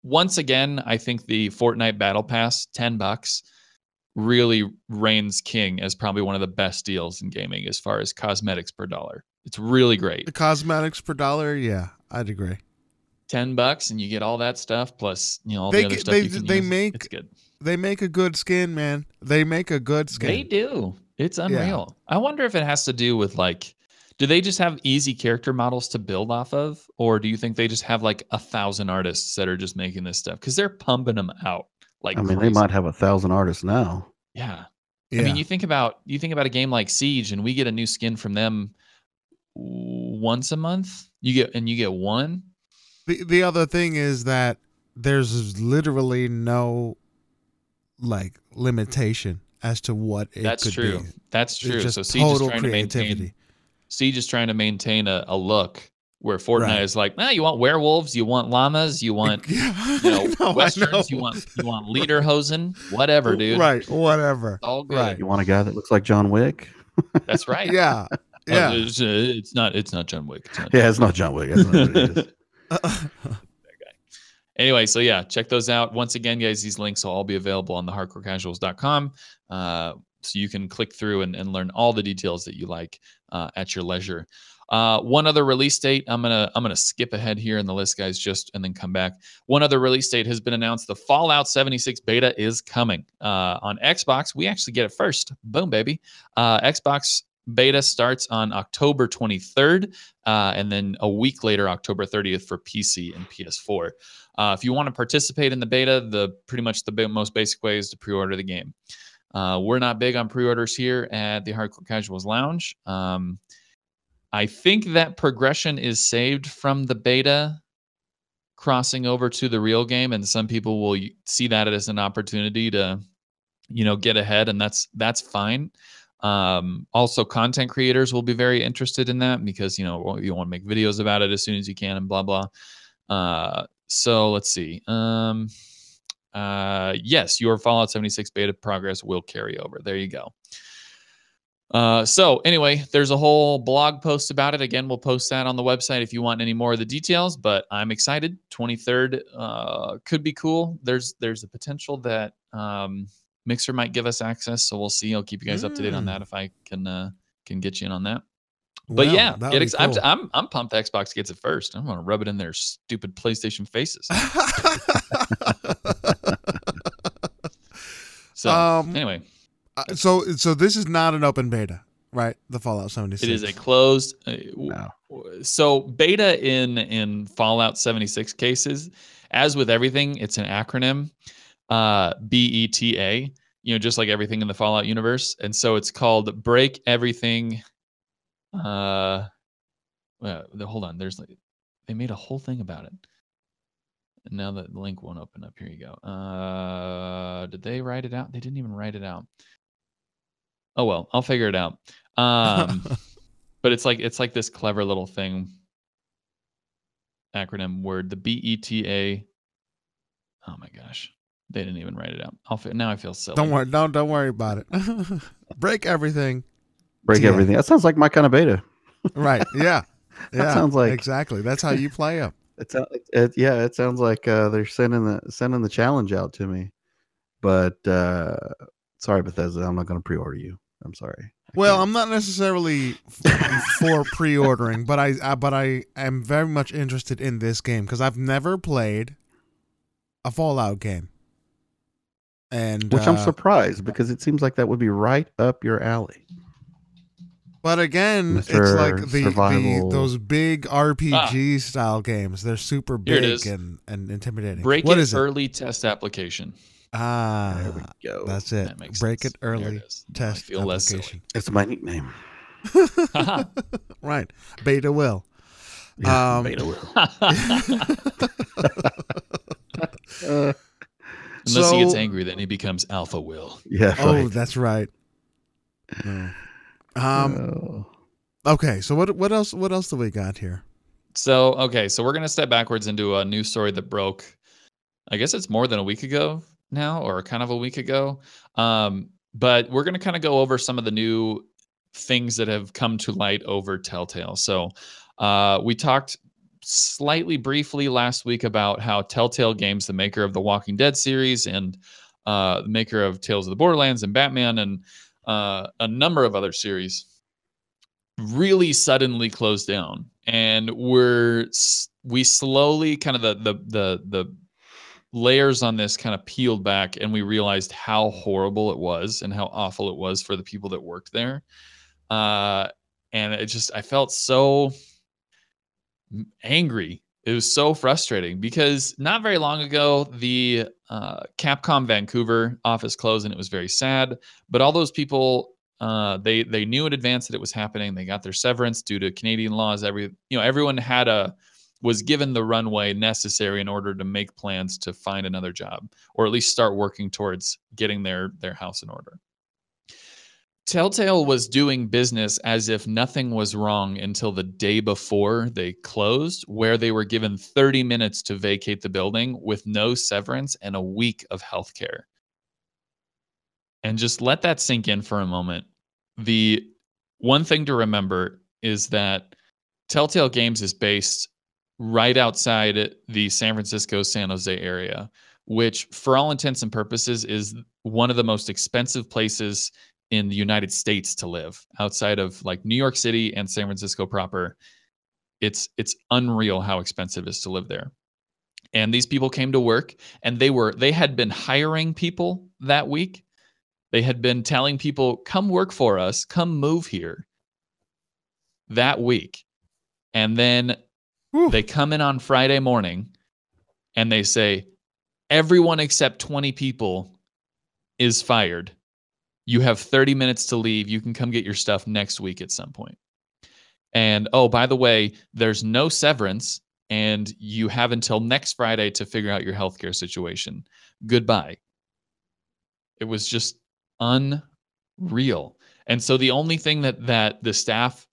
once again, I think the Fortnite Battle Pass, 10 bucks, really reigns king as probably one of the best deals in gaming as far as cosmetics per dollar. It's really great. the cosmetics per dollar. Yeah, I'd agree. 10 bucks and you get all that stuff plus, you know, all They the other stuff they- they use. make it's good. They make a good skin, man. They make a good skin. They do. It's unreal. I wonder if it has to do with like, do they just have easy character models to build off of, or do you think they just have like a thousand artists that are just making this stuff because they're pumping them out? Like, I mean, they might have a thousand artists now. Yeah. Yeah. I mean, you think about you think about a game like Siege, and we get a new skin from them once a month. You get and you get one. the the other thing is that there's literally no like limitation as to what it That's could true. be. That's true. It's true. just So Siege is total trying to maintain creativity. Siege is trying to maintain a, a look where Fortnite Right. is like, nah, you want werewolves, you want llamas, you want you know, I know, westerns, you want you want lederhosen, whatever, dude. Right, whatever. All good. Right. You want a guy that looks like John Wick? That's right. Yeah, Oh, yeah. it's, uh, it's not it's not John Wick. It's not Yeah, it's not John Wick. That's not what it is. anyway, so yeah, check those out. Once again, guys, these links will all be available on the hardcorecasuals.com. Uh, so you can click through and, and learn all the details that you like uh, at your leisure. Uh, one other release date. I'm gonna I'm gonna skip ahead here in the list, guys, just and then come back. One other release date has been announced. The Fallout 76 beta is coming uh, on Xbox. We actually get it first. Boom, baby. Uh, Xbox beta starts on October 23rd, uh, and then a week later, October 30th for PC and PS4. Uh, if you want to participate in the beta, the pretty much the most basic way is to pre-order the game. Uh, we're not big on pre-orders here at the Hardcore Casuals Lounge. Um, I think that progression is saved from the beta crossing over to the real game, and some people will see that as an opportunity to, you know, get ahead, and that's that's fine. Um, also, content creators will be very interested in that because you know you want to make videos about it as soon as you can, and blah blah. Uh, so let's see. Um, uh, yes, your Fallout 76 beta progress will carry over. There you go. Uh, so anyway, there's a whole blog post about it. Again, we'll post that on the website if you want any more of the details. But I'm excited. 23rd uh, could be cool. There's there's a potential that um, Mixer might give us access, so we'll see. I'll keep you guys up to date on Mm. that if I can uh, can get you in on that. But yeah, that ex- be I'm, cool. I'm I'm pumped. Xbox gets it first. I'm gonna rub it in their stupid PlayStation faces. So Um, anyway, Uh, so so this is not an open beta, right? The Fallout 76. it is a closed. Uh, No. So beta in in Fallout 76 cases, as with everything, it's an acronym. Uh, BETA. You know, just like everything in the Fallout universe, and so it's called Break Everything. Uh, well, hold on. There's like they made a whole thing about it. And now that the link won't open up. Here you go. Uh, did they write it out? They didn't even write it out. Oh well, I'll figure it out. Um, but it's like it's like this clever little thing acronym word the beta oh my gosh they didn't even write it out i'll fi- now i feel silly don't worry, don't don't worry about it. Break everything. Break Yeah. everything. That sounds like my kind of beta. Right. Yeah. That yeah. sounds like- exactly. That's how you play them. It, sou- it, yeah, it sounds like uh, they're sending the sending the challenge out to me. But uh, sorry, Bethesda, I'm not going to pre-order you. I'm sorry. I Well, can't. I'm not necessarily for pre-ordering, but I, I but I am very much interested in this game because I've never played a Fallout game. And which I'm uh, surprised because it seems like that would be right up your alley. But again, it's like the, the those big RPG style games. They're super big and, and intimidating. break What it is it? early test application Ah, there we go. that's it. that makes Break sense. it early. is. Now I Test feel less silly. application. It's my nickname. Right. Beta will. Yeah, Um, beta will. Uh, unless he gets angry then he becomes alpha will yeah. Oh, that's right. No. Um. Oh. Okay. So what what else what else do we got here? So, okay, so we're going to step backwards into a news story that broke, I guess it's more than a week ago now, or kind of a week ago. Um, but we're going to kind of go over some of the new things that have come to light over Telltale. So, uh, we talked slightly briefly last week about how Telltale Games, the maker of the Walking Dead series and uh, the maker of Tales of the Borderlands and Batman and uh, a number of other series, really suddenly closed down and we're we slowly kind of the the the the layers on this kind of peeled back and we realized how horrible it was and how awful it was for the people that worked there. Uh, and it just, I felt so angry. It was so frustrating because not very long ago, the uh, Capcom Vancouver office closed and it was very sad. But all those people, uh, they they knew in advance that it was happening. They got their severance due to Canadian laws. Every you know, everyone had a was given the runway necessary in order to make plans to find another job or at least start working towards getting their their house in order. Telltale was doing business as if nothing was wrong until the day before they closed, where they were given 30 minutes to vacate the building with no severance and a week of health care. And just let that sink in for a moment. The one thing to remember is that Telltale Games is based right outside the San Francisco San Jose area, which, for all intents and purposes, is one of the most expensive places in the United States to live outside of like New York City and San Francisco proper. It's it's unreal how expensive it is to live there. And these people came to work and they were they had been hiring people that week. They had been telling people, "Come work for us, come move here." That week. And then Whew. They come in on Friday morning and they say, everyone except 20 people is fired. You have 30 minutes to leave. You can come get your stuff next week at some point. And oh, by the way, there's no severance and you have until next Friday to figure out your healthcare situation. Goodbye. It was just unreal. And so the only thing that that the staff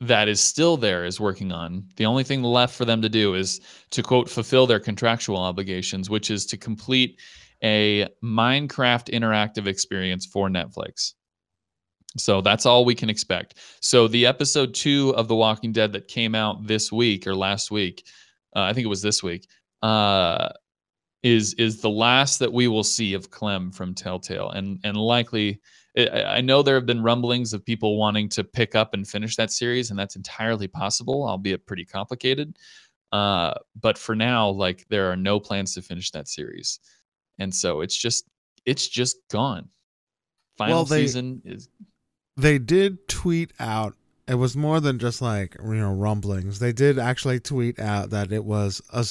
that is still there is working on. The only thing left for them to do is to quote fulfill their contractual obligations, which is to complete a Minecraft interactive experience for Netflix. So that's all we can expect. So the episode 2 of The Walking Dead that came out this week or last week, uh, I think it was this week, uh, is is the last that we will see of Clem from Telltale and and likely I know there have been rumblings of people wanting to pick up and finish that series, and that's entirely possible, albeit pretty complicated. Uh, but for now, like there are no plans to finish that series, and so it's just it's just gone. Final well, they, season is. They did tweet out. It was more than just like you know rumblings. They did actually tweet out that it was a,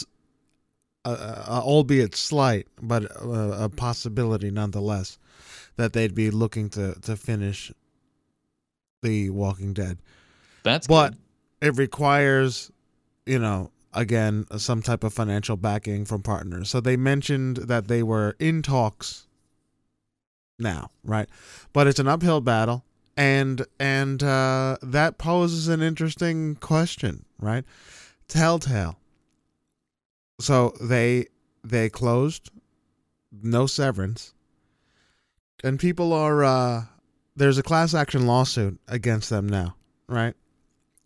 a, a albeit slight, but a, a possibility nonetheless that they'd be looking to to finish the Walking Dead. That's but good. it requires, you know, again some type of financial backing from partners. So they mentioned that they were in talks now, right? But it's an uphill battle and and uh, that poses an interesting question, right? Telltale. So they they closed, no severance, and people are uh there's a class action lawsuit against them now, right?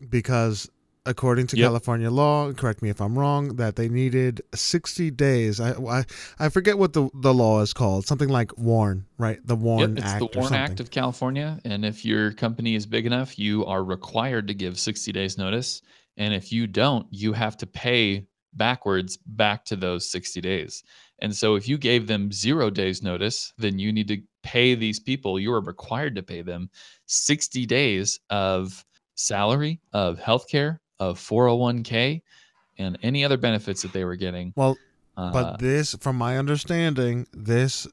Because according to yep. California law, correct me if I'm wrong, that they needed 60 days. I I, I forget what the, the law is called. Something like WARN, right? The WARN yep, Act. It's the WARN Act of California. And if your company is big enough, you are required to give 60 days notice. And if you don't, you have to pay backwards back to those 60 days. And so if you gave them zero days notice, then you need to pay these people, you are required to pay them 60 days of salary, of healthcare, of 401k, and any other benefits that they were getting. Well, uh, but this, from my understanding, this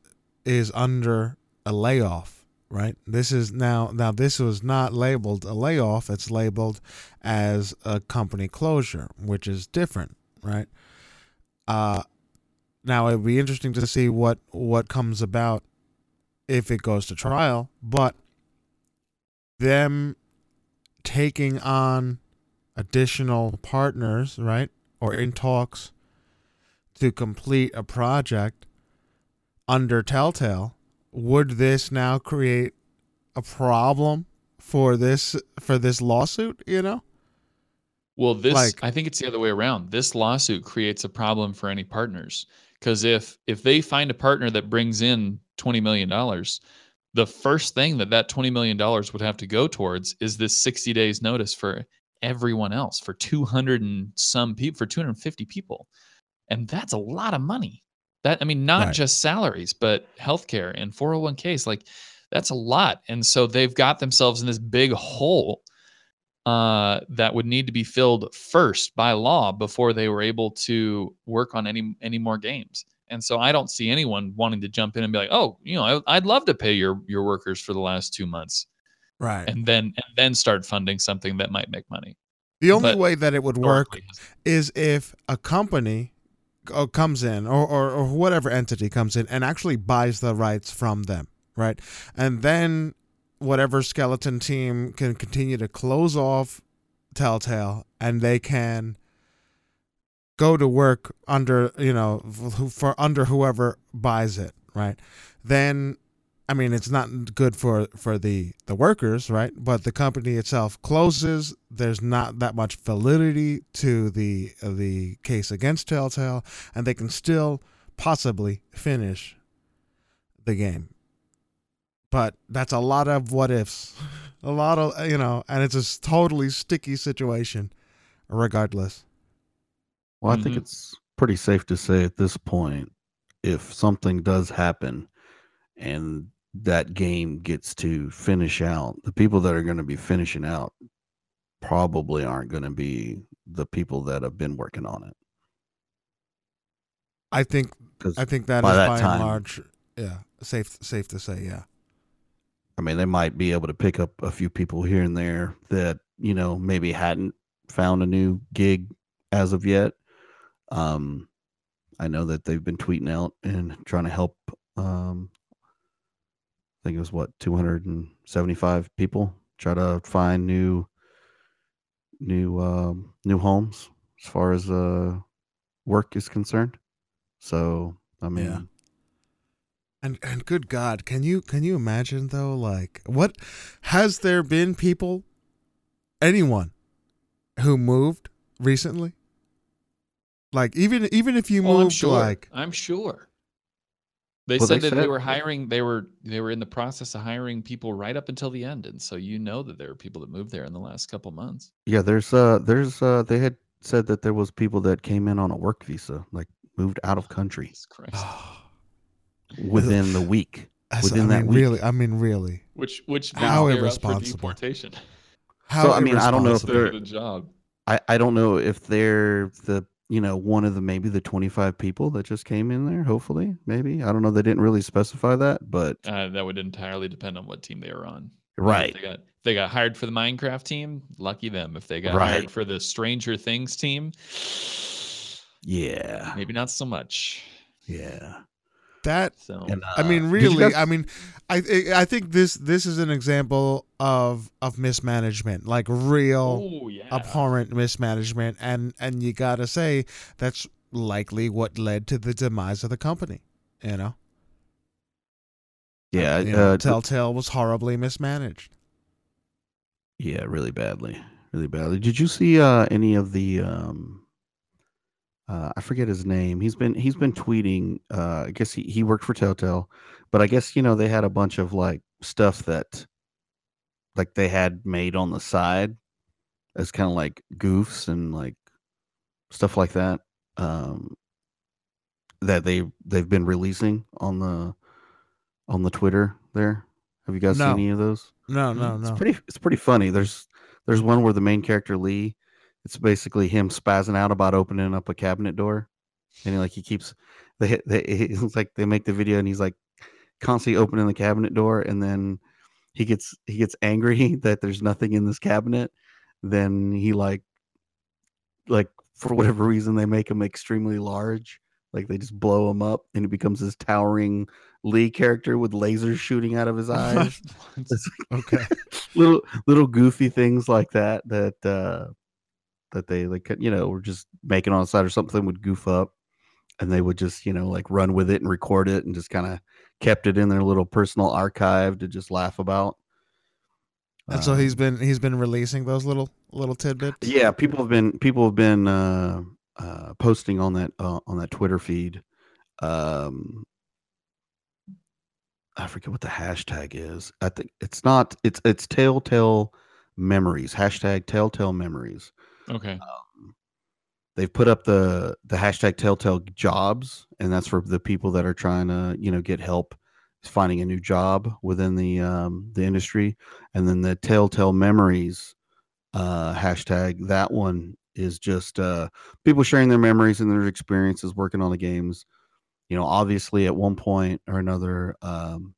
is under a layoff, right? This is now, now this was not labeled a layoff, it's labeled as a company closure, which is different, right? Uh, now it'd be interesting to see what what comes about if it goes to trial, but them taking on additional partners, right? Or in talks to complete a project under Telltale, would this now create a problem for this for this lawsuit, you know? Well, this like, I think it's the other way around. This lawsuit creates a problem for any partners because if if they find a partner that brings in 20 million dollars the first thing that that 20 million dollars would have to go towards is this 60 days notice for everyone else for 200 and some people for 250 people and that's a lot of money That I mean, not Right. just salaries, but healthcare and 401ks. Like that's a lot. And so they've got themselves in this big hole uh, that would need to be filled first by law before they were able to work on any any more games. And so I don't see anyone wanting to jump in and be like, "Oh, you know, I, I'd love to pay your your workers for the last two months," Right. and then and then start funding something that might make money. the only but way that it would work is if a company uh, comes in or, or, or whatever entity comes in and actually buys the rights from them, right? And then whatever skeleton team can continue to close off Telltale and they can go to work under, you know, for under whoever buys it, right? Then I mean, it's not good for for the the workers, right? But the company itself closes. There's not that much validity to the the case against Telltale, and they can still possibly finish the game. But that's a lot of what ifs, a lot of you know, and it's a totally sticky situation, regardless. Well, I think Mhm. it's pretty safe to say at this point, if something does happen and that game gets to finish out, the people that are going to be finishing out probably aren't going to be the people that have been working on it. I think I think that is by that by time- and large, yeah, safe safe to say, yeah. I mean, they might be able to pick up a few people here and there that you know maybe hadn't found a new gig as of yet. Um, I know that they've been tweeting out and trying to help. Um, I think it was what 275 people try to find new, new, um, new homes as far as uh work is concerned. So I mean, Yeah. And and good God, can you can you imagine though? Like, what has there been people, anyone, who moved recently? Like even even if you Oh, I'm moved sure. like I'm sure. They Well, they said that they were hiring. They were they were in the process of hiring people right up until the end, and so you know that there are people that moved there in the last couple months. Yeah, there's uh there's uh they had said that there was people that came in on a work visa, like moved out of country Jesus Christ. within the week. That's- Within I that mean, week. really, I mean, really, Which which How means they're up for irresponsible. deportation. how I mean, I don't know if they're- Get a job. I I don't know if they're the you know one of the maybe the 25 people that just came in there. Hopefully, maybe I don't know. They didn't really specify that, but Uh, that would entirely depend on what team they were on. If right, They got they got hired for the Minecraft team. Lucky them. If they got Right. hired for the Stranger Things team, yeah, maybe not so much. yeah. That So And, I mean, uh, did you really, guys- I mean, I I think this this is an example of of mismanagement, like real oh yeah, abhorrent mismanagement, and and you gotta say that's likely what led to the demise of the company. You know, yeah, you know, uh, Telltale was horribly mismanaged. Yeah, really badly. Really badly. Did you see uh any of the um uh I forget his name. He's been he's been tweeting uh I guess he, he worked for Telltale, but I guess you know they had a bunch of like stuff that like they had made on the side as kind of like goofs and like stuff like that. Um that they they've been releasing on the on the Twitter there. Have you guys No. seen any of those? No, Mm, no, It's pretty. It's pretty funny. There's there's one where the main character Lee. It's basically him spazzing out about opening up a cabinet door, and he, like he keeps they hit. They, it's like they make the video, and he's like constantly opening the cabinet door, and then he gets he gets angry that there's nothing in this cabinet. Then he like like for whatever reason they make him extremely large. Like they just blow him up, and he becomes this towering Lee character with lasers shooting out of his eyes okay. little little goofy things like that that uh that they like you know were just making on the side or something would goof up and they would just you know like run with it and record it and just kind of kept it in their little personal archive to just laugh about. And so he's been he's been releasing those little little tidbits. yeah people have been people have been uh uh posting on that uh, on that twitter feed um i forget what the hashtag is. I think it's not it's it's telltale memories. Hashtag telltale memories okay. um, they've put up the the hashtag Telltale Jobs, and that's for the people that are trying to you know get help finding a new job within the um, the industry, and then the Telltale Memories uh, hashtag. That one is just uh, people sharing their memories and their experiences working on the games. You know, obviously, at one point or another, um,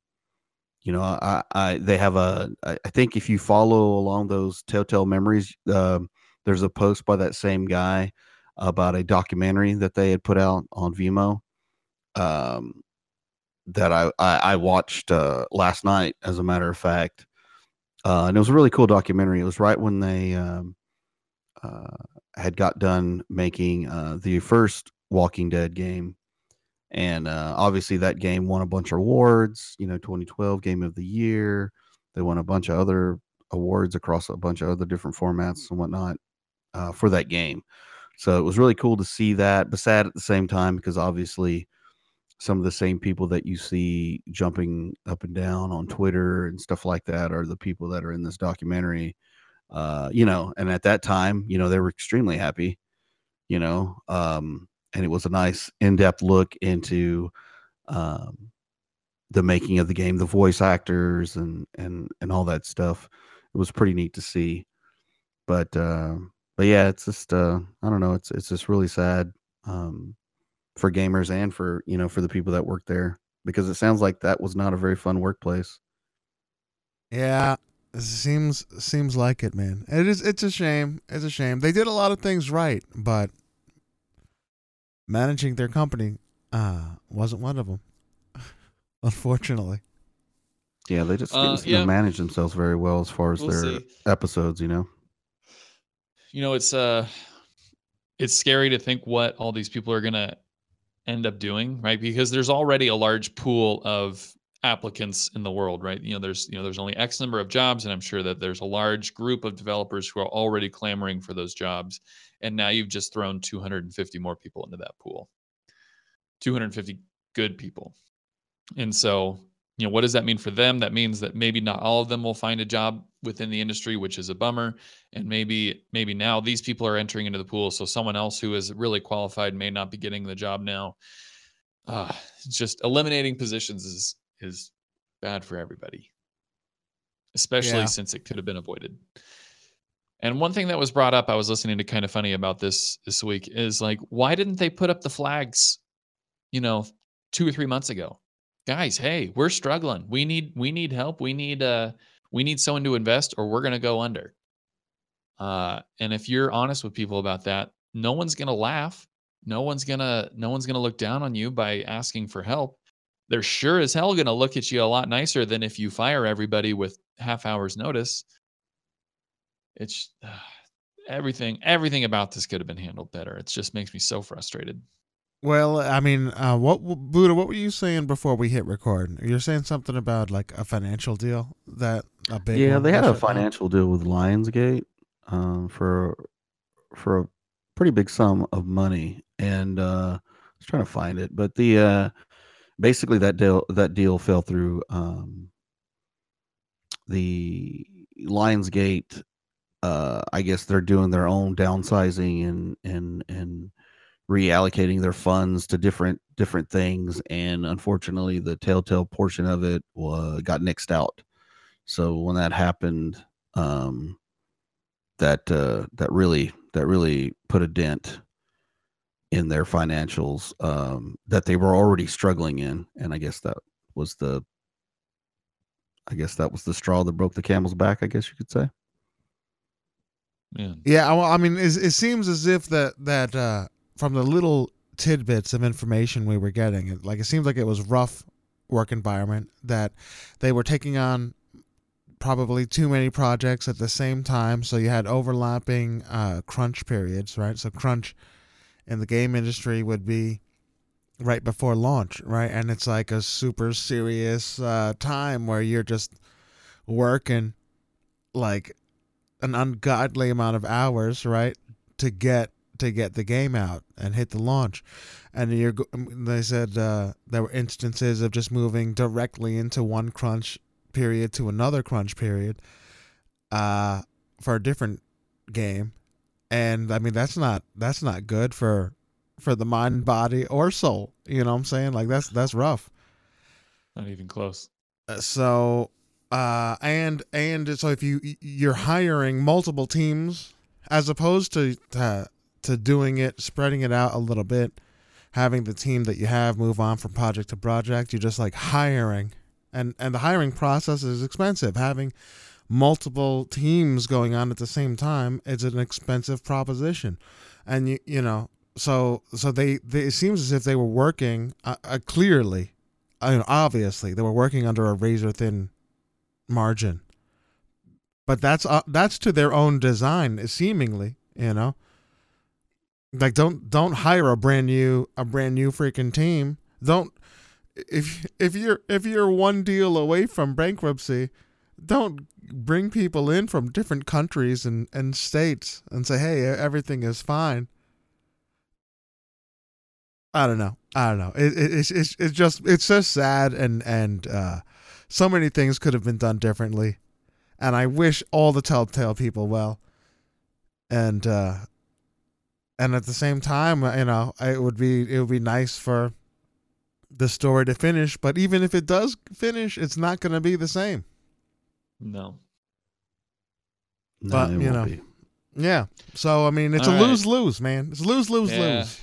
you know, I, I they have a. I think if you follow along those Telltale Memories, uh, there's a post by that same guy about a documentary that they had put out on Vimeo. Um, that I I, I watched uh, last night, as a matter of fact, uh, and it was a really cool documentary. It was right when they um, uh, had got done making uh, the first Walking Dead game, and uh, obviously that game won a bunch of awards. You know, 2012 Game of the Year. They won a bunch of other awards across a bunch of other different formats and whatnot uh, for that game. So it was really cool to see that, but sad at the same time because obviously some of the same people that you see jumping up and down on Twitter and stuff like that are the people that are in this documentary. Uh, you know, and at that time, you know, they were extremely happy, you know, um, and it was a nice in-depth look into um, the making of the game, the voice actors and and and all that stuff. It was pretty neat to see. But uh, but yeah, it's just uh, I don't know, it's it's just really sad. Um, for gamers and for you know for the people that work there because it sounds like that was not a very fun workplace. Yeah, seems seems like it, man. It is. It's a shame. It's a shame. They did a lot of things right, but managing their company uh, wasn't one of them. Unfortunately. Yeah, they just didn't uh, yeah. manage themselves very well as far as we'll their see. episodes. You know. You know, it's uh, it's scary to think what all these people are gonna end up doing, right? Because there's already a large pool of applicants in the world, right? You know, there's you know there's only X number of jobs, and I'm sure that there's a large group of developers who are already clamoring for those jobs. And now you've just thrown 250 more people into that pool. 250 good people. And so you know what does that mean for them that means that maybe not all of them will find a job within the industry which is a bummer and maybe maybe now these people are entering into the pool so someone else who is really qualified may not be getting the job now uh, just eliminating positions is is bad for everybody especially yeah. since it could have been avoided and one thing that was brought up i was listening to kind of funny about this this week is like why didn't they put up the flags you know two or three months ago guys, hey, we're struggling. We need we need help. We need uh we need someone to invest or we're going to go under. Uh and if you're honest with people about that, no one's going to laugh. No one's going to no one's going to look down on you by asking for help. They're sure as hell going to look at you a lot nicer than if you fire everybody with half hours notice. It's uh, everything everything about this could have been handled better. It just makes me so frustrated. Well, I mean, uh, what Buddha? What were you saying before we hit record? You're saying something about like a financial deal that a big. Yeah, they had a financial deal with Lionsgate um, for for a pretty big sum of money, and uh, I was trying to find it, but the uh, basically that deal that deal fell through. Um, the Lionsgate, uh, I guess they're doing their own downsizing and and and reallocating their funds to different different things and unfortunately the telltale portion of it uh, got nixed out so when that happened um, that uh, that really that really put a dent in their financials um, that they were already struggling in and i guess that was the i guess that was the straw that broke the camel's back i guess you could say. Yeah yeah i mean it, it seems as if that that uh from the little tidbits of information we were getting, it, like it seemed like it was rough work environment that they were taking on probably too many projects at the same time so you had overlapping uh, crunch periods right so crunch in the game industry would be right before launch right and it's like a super serious uh, time where you're just working like an ungodly amount of hours right to get to get the game out and hit the launch. And you're, they said uh, there were instances of just moving directly into one crunch period to another crunch period uh, for a different game. and I mean that's not that's not good for for the mind, body, or soul. You know what I'm saying? Like that's that's rough. Not even close. Uh, so uh and and so if you you're hiring multiple teams as opposed to to, to doing it spreading it out a little bit having the team that you have move on from project to project you're just like hiring and and the hiring process is expensive. Having multiple teams going on at the same time is an expensive proposition. And you you know so so they, they it seems as if they were working uh, uh, clearly mean, obviously they were working under a razor thin margin. But that's uh, that's to their own design seemingly you know. Like don't don't hire a brand new a brand new freaking team. Don't if if you're if you're one deal away from bankruptcy don't bring people in from different countries and and states and say hey everything is fine. I don't know. I don't know. It, it, it's it's it's just it's just sad and and uh so many things could have been done differently. And i wish all the telltale people well. And uh and at the same time you know it would be it would be nice for the story to finish but even if it does finish it's not going to be the same No. No, But, it you know. be. yeah so i mean it's All a right. lose lose man it's lose lose Yeah. lose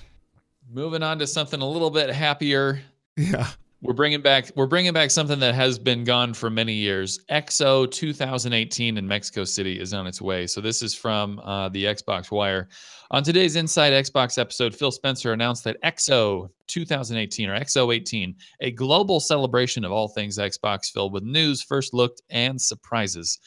Moving on to something a little bit happier. yeah We're bringing back we're bringing back something that has been gone for many years. EXO 2018 in Mexico City is on its way. So this is from uh, the Xbox Wire. On today's Inside Xbox episode, Phil Spencer announced that EXO 2018 or EXO 18, a global celebration of all things Xbox filled with news, first looked, and surprises.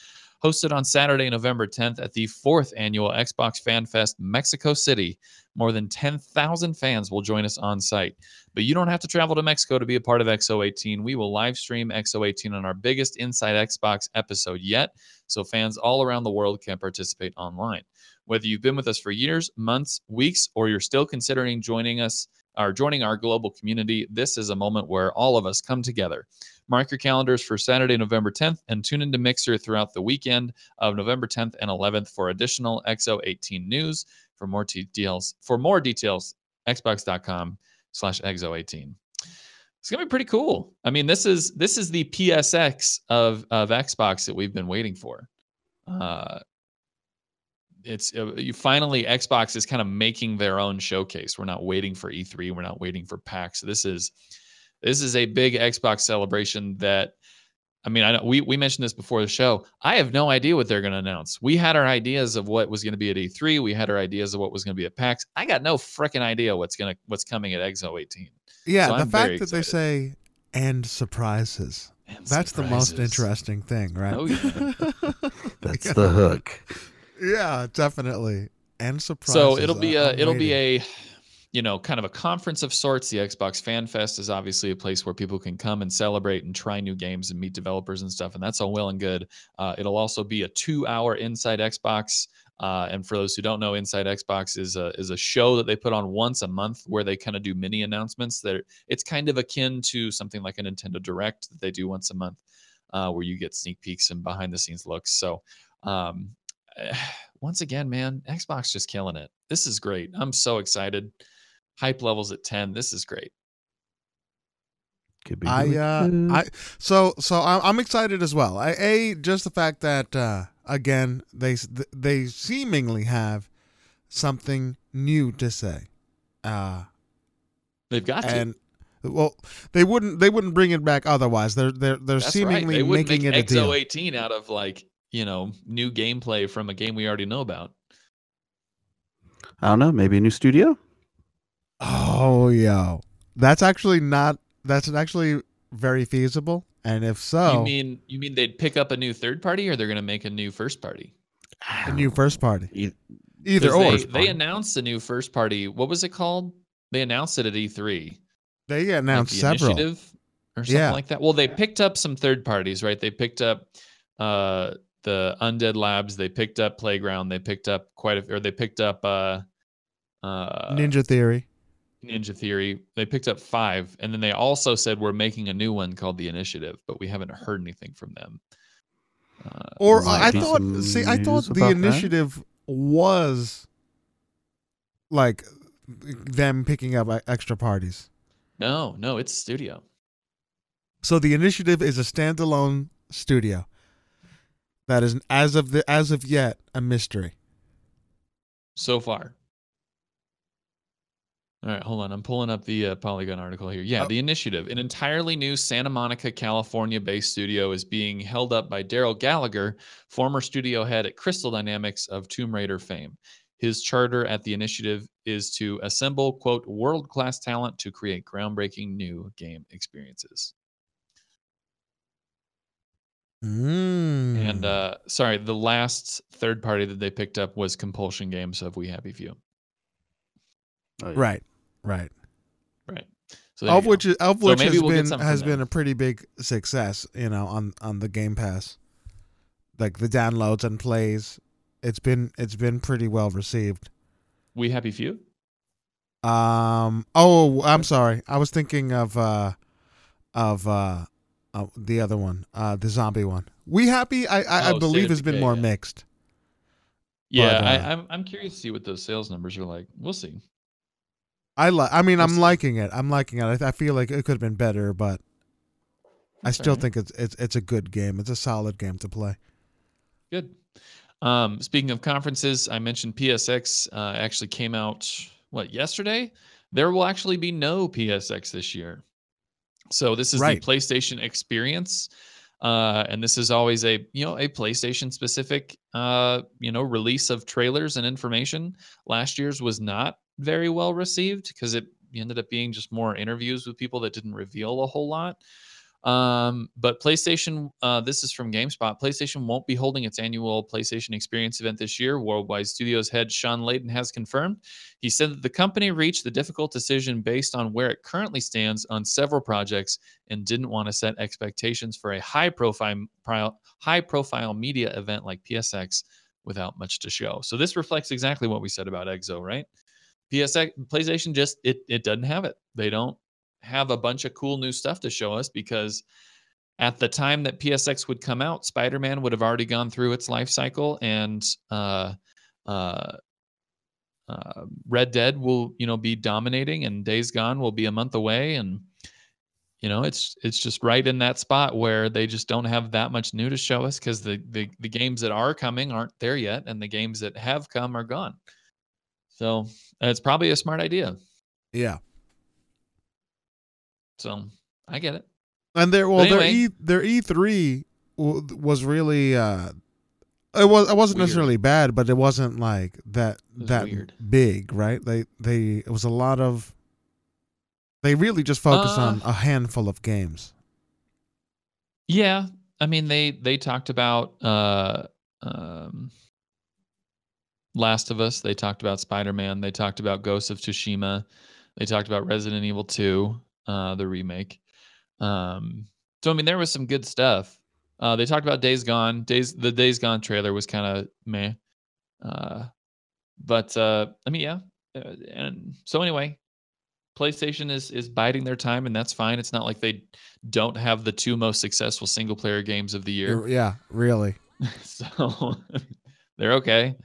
Hosted on Saturday, November 10th at the fourth annual Xbox Fan Fest Mexico City, more than 10,000 fans will join us on site. But you don't have to travel to Mexico to be a part of XO18. We will live stream XO18 on our biggest Inside Xbox episode yet, so fans all around the world can participate online. Whether you've been with us for years, months, weeks, or you're still considering joining us or joining our global community, this is a moment where all of us come together. Mark your calendars for Saturday, November 10th, and tune into Mixer throughout the weekend of November 10th and 11th for additional XO18 news. For more details, for more details, xbox.com slash exo18 it's gonna be pretty cool. I mean this is this is the psx of of xbox that we've been waiting for. Uh it's uh, you finally xbox is kind of making their own showcase. We're not waiting for e3 we're not waiting for pax. This is this is a big xbox celebration that I mean, I know we, we mentioned this before the show. I have no idea what they're going to announce. We had our ideas of what was going to be at E3. We had our ideas of what was going to be at PAX. I got no freaking idea what's going to what's coming at Exo 18. yeah So the I'm fact very that they say and surprises And that's the most interesting thing right Oh, yeah. That's the hook. yeah definitely and surprises So it'll be uh, a I'm it'll be a you know kind of a conference of sorts. The Xbox Fan Fest is obviously a place where people can come and celebrate and try new games and meet developers and stuff, and that's all well and good. Uh, it'll also be a two-hour Inside Xbox. Uh, and for those who don't know, Inside Xbox is a is a show that they put on once a month where they kind of do mini announcements. That it's kind of akin to something like a Nintendo Direct that they do once a month, uh, where you get sneak peeks and behind the scenes looks. So um, once again, man, Xbox just killing it. This is great. I'm so excited. Hype levels at 10. This is great. Could be I really uh good. I so so I'm, I'm excited as well. I a just the fact that uh again they they seemingly have something new to say. Uh They've got to. well they wouldn't they wouldn't bring it back otherwise. They're they're they're That's right. seemingly They wouldn't making make it a deal. Exo 18 out of like, you know, new gameplay from a game we already know about. I don't know. Maybe a new studio. Oh yo. That's actually not that's actually very feasible. And if so You mean you mean they'd pick up a new third party or they're going to make a new first party? a new first party. Either, Either 'Cause or. they, they announced a new first party. What was it called? They announced it at E3. They like announced the several. initiative or something Yeah. like that. Well, they picked up some third parties, right? They picked up uh the Undead Labs, they picked up Playground, they picked up quite a or they picked up uh uh Ninja Theory. Ninja Theory. They picked up 5 and then they also said we're making a new one called The Initiative, but we haven't heard anything from them. Uh, Or I thought see I thought the about that. initiative was like them picking up uh, extra parties. No, no, it's studio. So the initiative is a standalone studio that is as of the as of yet a mystery. so far. All right, hold on. I'm pulling up the uh, Polygon article here. Yeah, Oh. the initiative, an entirely new Santa Monica, California-based studio, is being held up by Darrell Gallagher, former studio head at Crystal Dynamics of Tomb Raider fame. His charter at the initiative is to assemble quote world-class talent to create groundbreaking new game experiences. Mm. And uh, sorry, the last third party that they picked up was Compulsion Games of We Happy Few. Oh, yeah. right, right. Right. So there Of which is, of which maybe has we'll been has been them. a pretty big success, you know, on on the Game Pass. Like the downloads and plays, it's been it's been pretty well received. We Happy Few. Um. Oh, I'm sorry. I was thinking of uh, of uh, of the other one, uh, the zombie one. We happy. I I, I Oh, State believe has been more yeah. mixed. Yeah, But, uh, I, I'm I'm curious to see what those sales numbers are like. We'll see. I like. I mean, I'm liking it. I'm liking it. I, I feel like it could have been better, but I That's still alright. think it's it's it's a good game. It's a solid game to play. Good. Um, speaking of conferences, I mentioned PSX uh, actually came out what yesterday. There will actually be no PSX this year. So this is Right. the PlayStation Experience, uh, and this is always a you know a PlayStation specific uh, you know release of trailers and information. Last year's was not very well received because it ended up being just more interviews with people that didn't reveal a whole lot. Um, but PlayStation, uh, this is from GameSpot. PlayStation won't be holding its annual PlayStation Experience event this year. Worldwide Studios head Shawn Layden has confirmed. He said that the company reached the difficult decision based on where it currently stands on several projects and didn't want to set expectations for a high profile, high profile media event like PSX without much to show. So this reflects exactly what we said about EXO, right? PSX, PlayStation just it it doesn't have it. They don't have a bunch of cool new stuff to show us because at the time that PSX would come out, Spider Man would have already gone through its life cycle, and uh, uh, uh, Red Dead will, you know, be dominating, and Days Gone will be a month away, and you know, it's it's just right in that spot where they just don't have that much new to show us because the, the the games that are coming aren't there yet, and the games that have come are gone. So it's probably a smart idea. Yeah. So I get it. And their well, their. E their E three was really uh, it was it wasn't Weird. necessarily bad, but it wasn't like that that weird. big, right? They they it was a lot of. They really just focused on Uh, a handful of games. Yeah, I mean they they talked about uh um Last of Us, they talked about Spider-Man, they talked about Ghost of Tsushima, they talked about Resident Evil 2, uh the remake. Um so I mean there was some good stuff. Uh they talked about Days Gone. Days the Days Gone trailer was kind of meh. Uh but uh I mean yeah. Uh, and so anyway, PlayStation is is biding their time and that's fine. It's not like they don't have the two most successful single player games of the year. Yeah, really. so they're okay.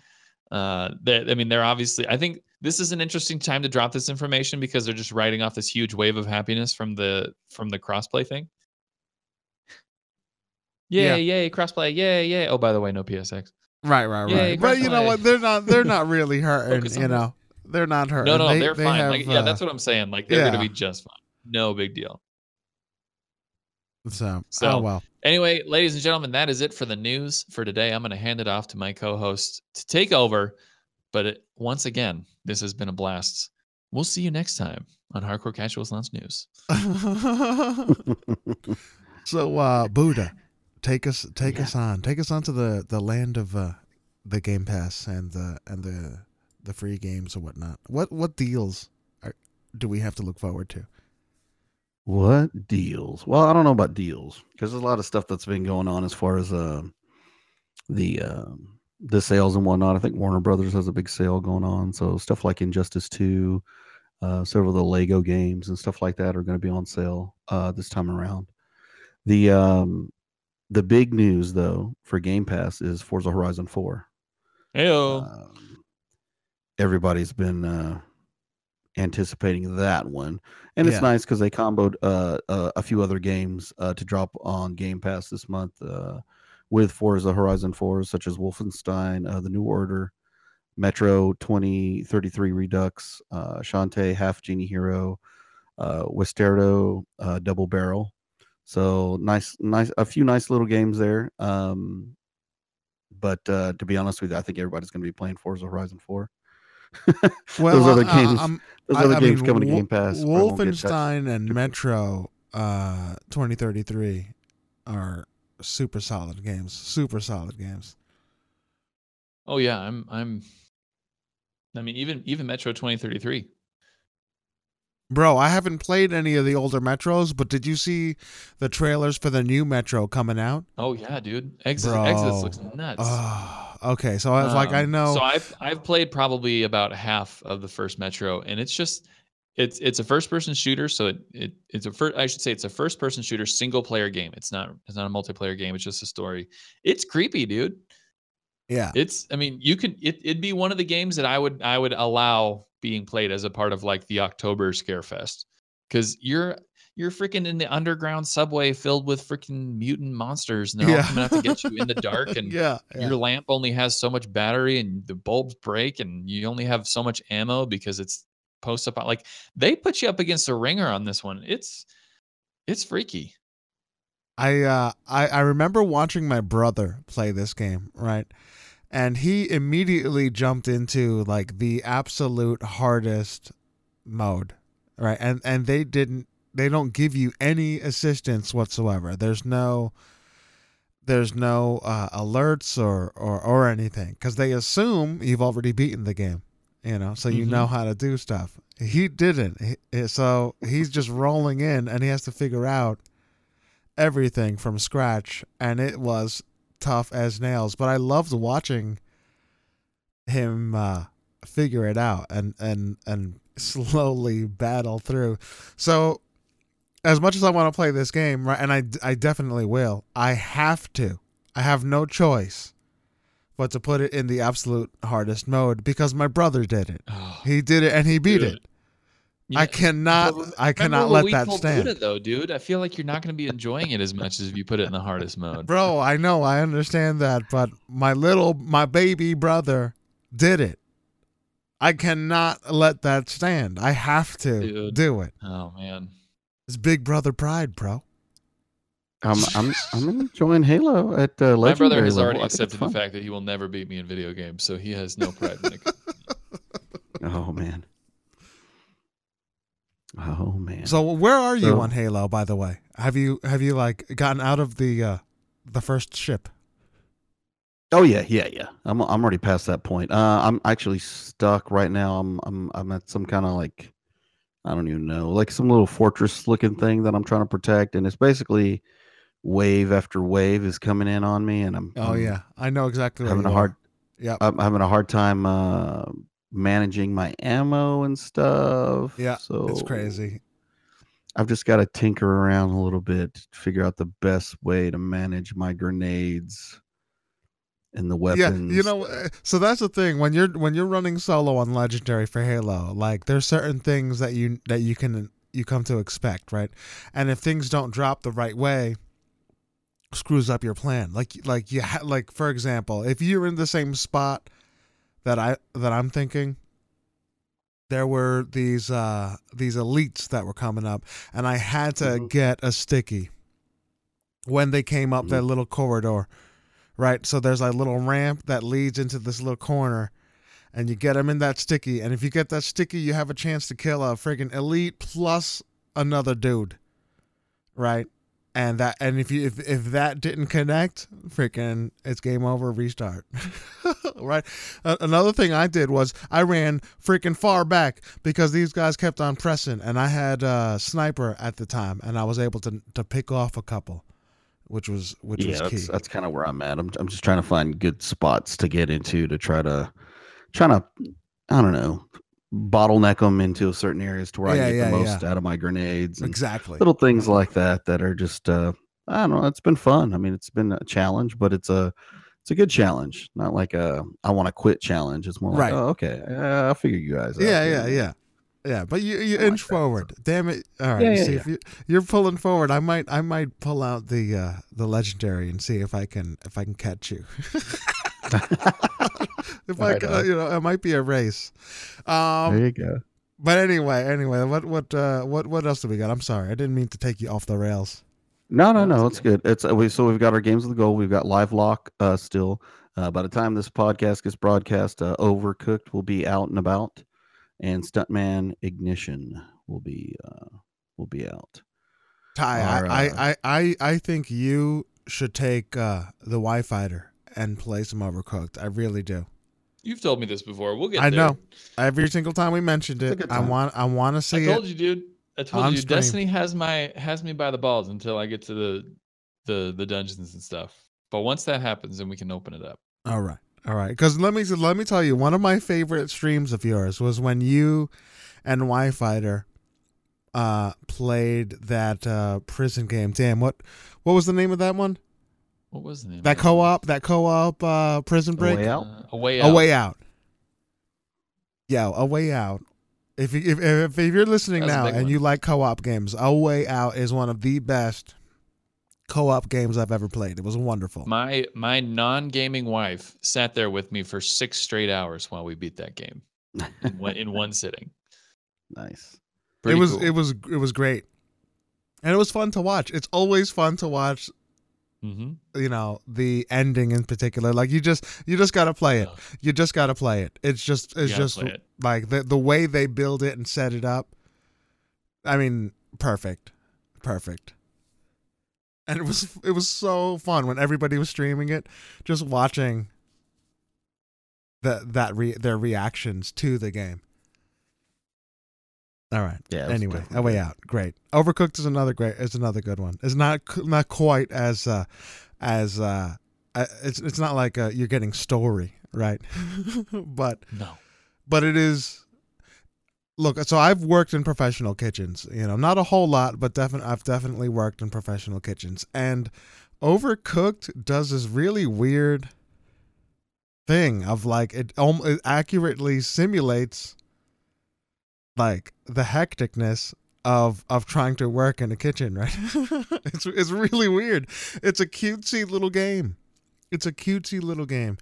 Uh, I mean, they're obviously. I think this is an interesting time to drop this information because they're just riding off this huge wave of happiness from the from the crossplay thing. Yay! Yeah. Yay! Crossplay! Yay! Yay! Oh, by the way, no PSX. Right, right, Yay, right. But you know what? They're not. They're not really hurting. You know, they're not hurting. No, no, They- they're they fine. have, like, yeah, uh, that's what I'm saying. Like, they're gonna be just fine. No big deal. So, So- oh well. Anyway, ladies and gentlemen, that is it for the news for today. I'm going to hand it off to my co-host to take over. But it, once again, this has been a blast. We'll see you next time on Hardcore Casuals Lounge News. so, uh, Buddha, take us, take Yeah. us on, take us on to the the land of uh, the Game Pass and the and the the free games or whatnot. What what deals are, do we have to look forward to? What deals? Well, I don't know about deals because there's a lot of stuff that's been going on as far as uh, the um the sales and whatnot. I think Warner Brothers has a big sale going on, so stuff like Injustice Two, uh, several of the Lego games and stuff like that are going to be on sale uh, this time around. The um, the big news though for Game Pass is Forza Horizon Four. Heyo. Um, everybody's been uh, anticipating that one, and it's Yeah. nice because they comboed uh, uh, a few other games uh, to drop on Game Pass this month uh, with Forza Horizon 4, such as Wolfenstein: uh, The New Order, Metro 2033 Redux, uh, Shantae Half Genie Hero, uh, Westerado uh, Double Barrel. So nice, nice, a few nice little games there. Um, but uh, to be honest with you, I think everybody's going to be playing Forza Horizon 4. Well, Those other uh, games- I'm- Those other I games mean, coming to Wo- Game Pass. probably won't get touched. Wolfenstein and Metro uh 2033 are super solid games. Super solid games. Oh yeah, I'm I'm I mean even even Metro 2033. Bro, I haven't played any of the older Metros, but did you see the trailers for the new Metro coming out? Oh yeah, dude. Exodus, Bro. Exodus looks nuts. Oh, okay. So I was like, I Um, know. So I've I've played probably about half of the first Metro, and it's just it's it's a first person shooter. So it, it it's a first I should say it's a first person shooter single player game. It's not it's not a multiplayer game. It's just a story. It's creepy, dude. yeah. It's I mean you could it, it'd be one of the games that I would I would allow being played as a part of like the October Scarefest because you're you're freaking in the underground subway filled with freaking mutant monsters and they're all Yeah. coming out to get you in the dark and yeah, yeah. your lamp only has so much battery and the bulbs break and you only have so much ammo because it's post up like they put you up against a ringer on this one it's it's freaky I uh I, I remember watching my brother play this game, right? And he immediately jumped into like the absolute hardest mode, right? And and they didn't they don't give you any assistance whatsoever. There's no there's no uh, alerts or or or anything cuz they assume you've already beaten the game, you know, so you Mhm. know how to do stuff. He didn't. He, so he's just rolling in and he has to figure out everything from scratch and it was tough as nails but i loved watching him uh figure it out and and and slowly battle through so as much as i want to play this game right and i i definitely will i have to i have no choice but to put it in the absolute hardest mode because my brother did it oh, he did it and he beat Dude. it i cannot But i cannot let we that stand Buddha, though dude i feel like you're not going to be enjoying it as much as if you put it in the hardest mode Bro, I know, I understand that, but my little, my baby brother did it. I cannot let that stand. I have to Dude. do it. oh man It's big brother pride, bro. I'm I'm I'm enjoying Halo at uh, legendary my brother has level. already I accepted the fact that he will never beat me in video games so he has no pride in it Oh man. Oh man. So where are you So- on Halo, by the way? Have you have you like gotten out of the uh the first ship? oh yeah, yeah, yeah. I'm I'm already past that point. Uh, I'm actually stuck right now. I'm I'm I'm at some kind of like I don't even know, like some little fortress looking thing that I'm trying to protect, and it's basically wave after wave is coming in on me, and I'm Oh I'm yeah, I know exactly. Having a are. hard yeah I'm having a hard time uh managing my ammo and stuff. Yeah, so it's crazy. I've just got to tinker around a little bit to figure out the best way to manage my grenades and the weapons. Yeah, you know, uh, so that's the thing when you're when you're running solo on legendary for Halo, like there's certain things that you that you can you come to expect, right? And if things don't drop the right way, screws up your plan. Like like you ha- like for example, if you're in the same spot that I that I'm thinking there were these uh these elites that were coming up and I had to Mhm. get a sticky when they came up that little corridor right? So there's a little ramp that leads into this little corner, and you get them in that sticky. And if you get that sticky, you have a chance to kill a freaking elite plus another dude, right? And that, and if you if if that didn't connect, freaking, it's game over. Restart, right? A- another thing I did was I ran freaking far back because these guys kept on pressing, and I had a sniper at the time, and I was able to to pick off a couple, which was which yeah, was that's key. that's kind of where I'm at. I'm I'm just trying to find good spots to get into to try to trying to I don't know bottleneck them into certain areas to where Yeah, I get yeah, the most out of my grenades and exactly. little things like that that are just uh I don't know. It's been fun. I mean, it's been a challenge, but it's a it's a good challenge, not like a I want to quit challenge. It's more like, Right. oh, okay, uh, I'll figure you guys out. Yeah, yeah, yeah. Yeah, but you you like inch that. forward. Damn it! All right, Yeah, yeah, see yeah. if you you're pulling forward. I might I might pull out the uh the legendary and see if I can if I can catch you. if I Right on. you know, it might be a race. there Um, you go. but anyway, anyway, what what uh what what else do we got? I'm sorry, I didn't mean to take you off the rails. No, no, No, It's good. It's uh, we so we've got our games of the goal. We've got Livelock uh, still. Uh, by the time this podcast gets broadcast, uh, Overcooked will be out and about, and Stuntman Ignition will be uh, will be out. Ty, Our, I, uh, I, I I I think you should take uh the Y Fighter and play some Overcooked. I really do. You've told me this before. We'll get I there. know. Every single time we mentioned it, I want I want to see. I told it. you, dude. I told on you, stream. Destiny has my has me by the balls until I get to the the the dungeons and stuff. But once that happens, then we can open it up. All right. All right. Because let me let me tell you, one of my favorite streams of yours was when you and Y Fighter uh played that uh prison game. Damn, what what was the name of that one? What was the name? That of co-op, that co-op uh prison A break? Way Out? Uh, a way A out. way out. Yeah, a way out. If you, if, if if you're listening That's now and one. you like co-op games, A Way Out is one of the best co-op games I've ever played. It was wonderful. My my non gaming wife sat there with me for six straight hours while we beat that game in one, in one sitting. nice. it was it was it was great, and it was fun to watch. It's always fun to watch. hmm You know the ending in particular. Like you just you just gotta play it. You just gotta play it. It's just it's just it. like the the way they build it and set it up. I mean, perfect, perfect. And it was it was so fun when everybody was streaming it, just watching that that re- their reactions to the game. All right. Yeah. Anyway, a way out. Great. Overcooked is another great. Is another good one. It's not not quite as uh, as uh, uh, it's it's not like uh, you're getting story right, but No. but it is. Look, so I've worked in professional kitchens. You know, not a whole lot, but definitely I've definitely worked in professional kitchens, and Overcooked does this really weird thing of like it, it accurately simulates like the hecticness of of trying to work in a kitchen, right? it's it's really weird. It's a cutesy little game. It's a cutesy little game,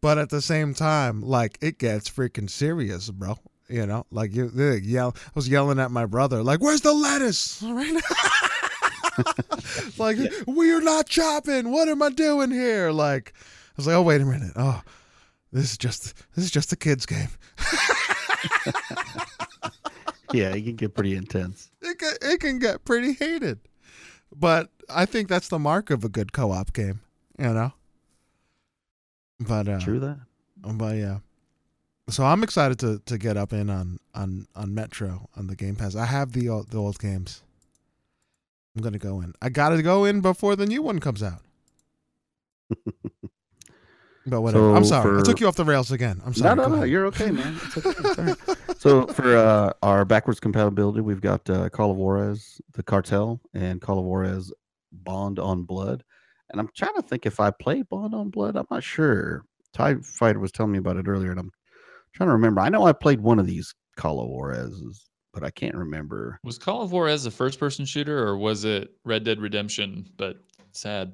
but at the same time, like it gets freaking serious, bro. You know, like you yell. I was yelling at my brother, like, "Where's the lettuce?" Right? like we're not chopping. What am I doing here? Like, I was like, "Oh, wait a minute. Oh, this is just this is just a kids game." Yeah, it can get pretty intense. it can, it can get pretty hated. But I think that's the mark of a good co-op game, you know. But uh, True that. But yeah. So I'm excited to to get up in on on on Metro on the Game Pass. I have the old, the old games. I'm gonna go in. I gotta go in before the new one comes out. But whatever. I'm So sorry. I took you off the rails again. I'm sorry. No, no, Go no. ahead. You're okay, man. Okay. It's all right. So for uh, our backwards compatibility, we've got uh, Call of Juarez, the Cartel, and Call of Juarez Bound in Blood. And I'm trying to think if I play Bound in Blood. I'm not sure. Tie Fighter was telling me about it earlier, and I'm trying to remember. I know I played one of these Call of Juarez's, but I can't remember. Was Call of Juarez a first person shooter or was it Red Dead Redemption? But sad.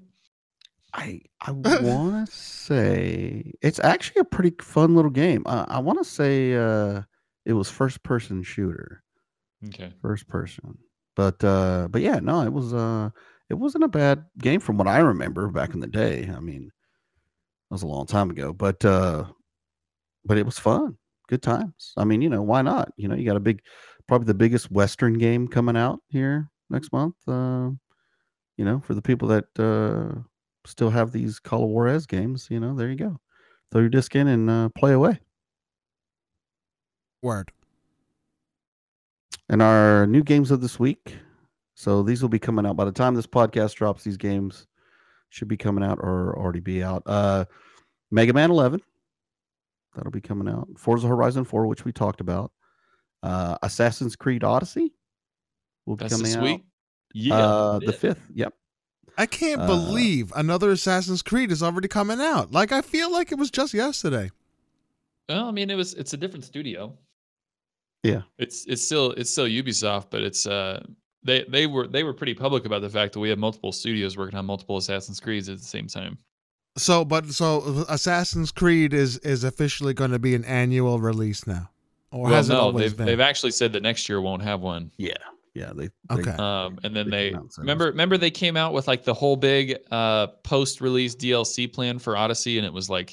I I want to say it's actually a pretty fun little game. Uh, I want to say uh, it was first person shooter. Okay. first person but uh but yeah no it was uh it wasn't a bad game from what i remember back in the day i mean that was a long time ago but uh but it was fun good times i mean you know why not you know you got a big probably the biggest western game coming out here next month uh you know for the people that uh still have these call of juarez games you know there you go throw your disc in and uh, play away Word. and our new games of this week. So these will be coming out by the time this podcast drops. These games should be coming out or already be out. Uh, Mega Man 11, that'll be coming out. Forza Horizon 4, which we talked about. Uh, Assassin's Creed Odyssey will be That's coming this out. week? Yeah. uh, the fifth. fifth. Yep. I can't Uh, believe another Assassin's Creed is already coming out. Like I feel like it was just yesterday. Well, I mean, it was it's a different studio. Yeah. It's it's still it's still Ubisoft, but it's uh they they were they were pretty public about the fact that we have multiple studios working on multiple Assassin's Creeds at the same time. So, but so Assassin's Creed is is officially going to be an annual release now, or well, has it always they've been? they've actually said that next year won't have one. Yeah, yeah. They Okay. Um, and then They they came out and said it remember remember they came out with like the whole big uh post-release DLC plan for Odyssey, and it was like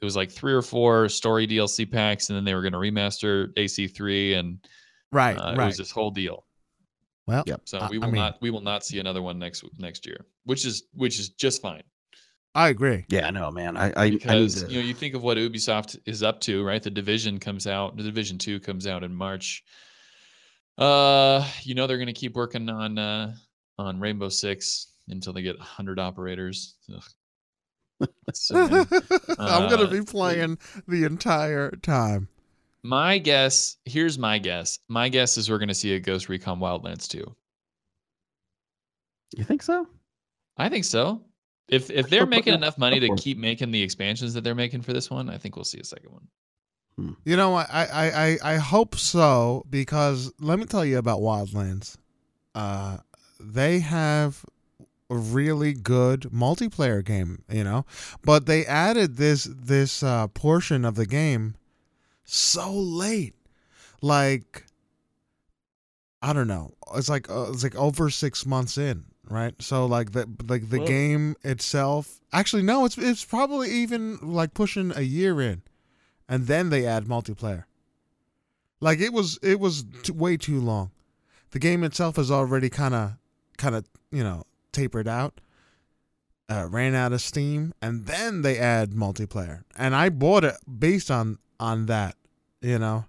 it was like three or four story DLC packs, and then they were going to remaster AC3, and right, uh, it right. was this whole deal. well, Yep. So I- we I will mean- not we will not see another one next next year, which is which is just fine I agree. yeah, I know, man. I I, I because to, you know you think of what Ubisoft is up to, right? The Division comes out, the Division Two comes out in March. Uh, you know they're going to keep working on uh on Rainbow Six until they get hundred operators. So many. I'm gonna Uh, be playing the entire time. My guess, here's my guess. My guess is we're going to see a Ghost Recon Wildlands 2. you think so? I think so. If if they're making enough money to keep making the expansions that they're making for this one, I think we'll see a second one. You know, I, I, I, I hope so because let me tell you about Wildlands. Uh, they have a really good multiplayer game, you know, but they added this this uh, portion of the game so late, like I don't know, it's like uh, it's like over six months in, right? So like the like the game itself, actually no, it's it's probably even like pushing a year in and then they add multiplayer. Like it was, it was t- way too long. The game itself is already kind of, kind of, you know, tapered out, uh, ran out of steam, and then they add multiplayer. And I bought it based on on that, you know,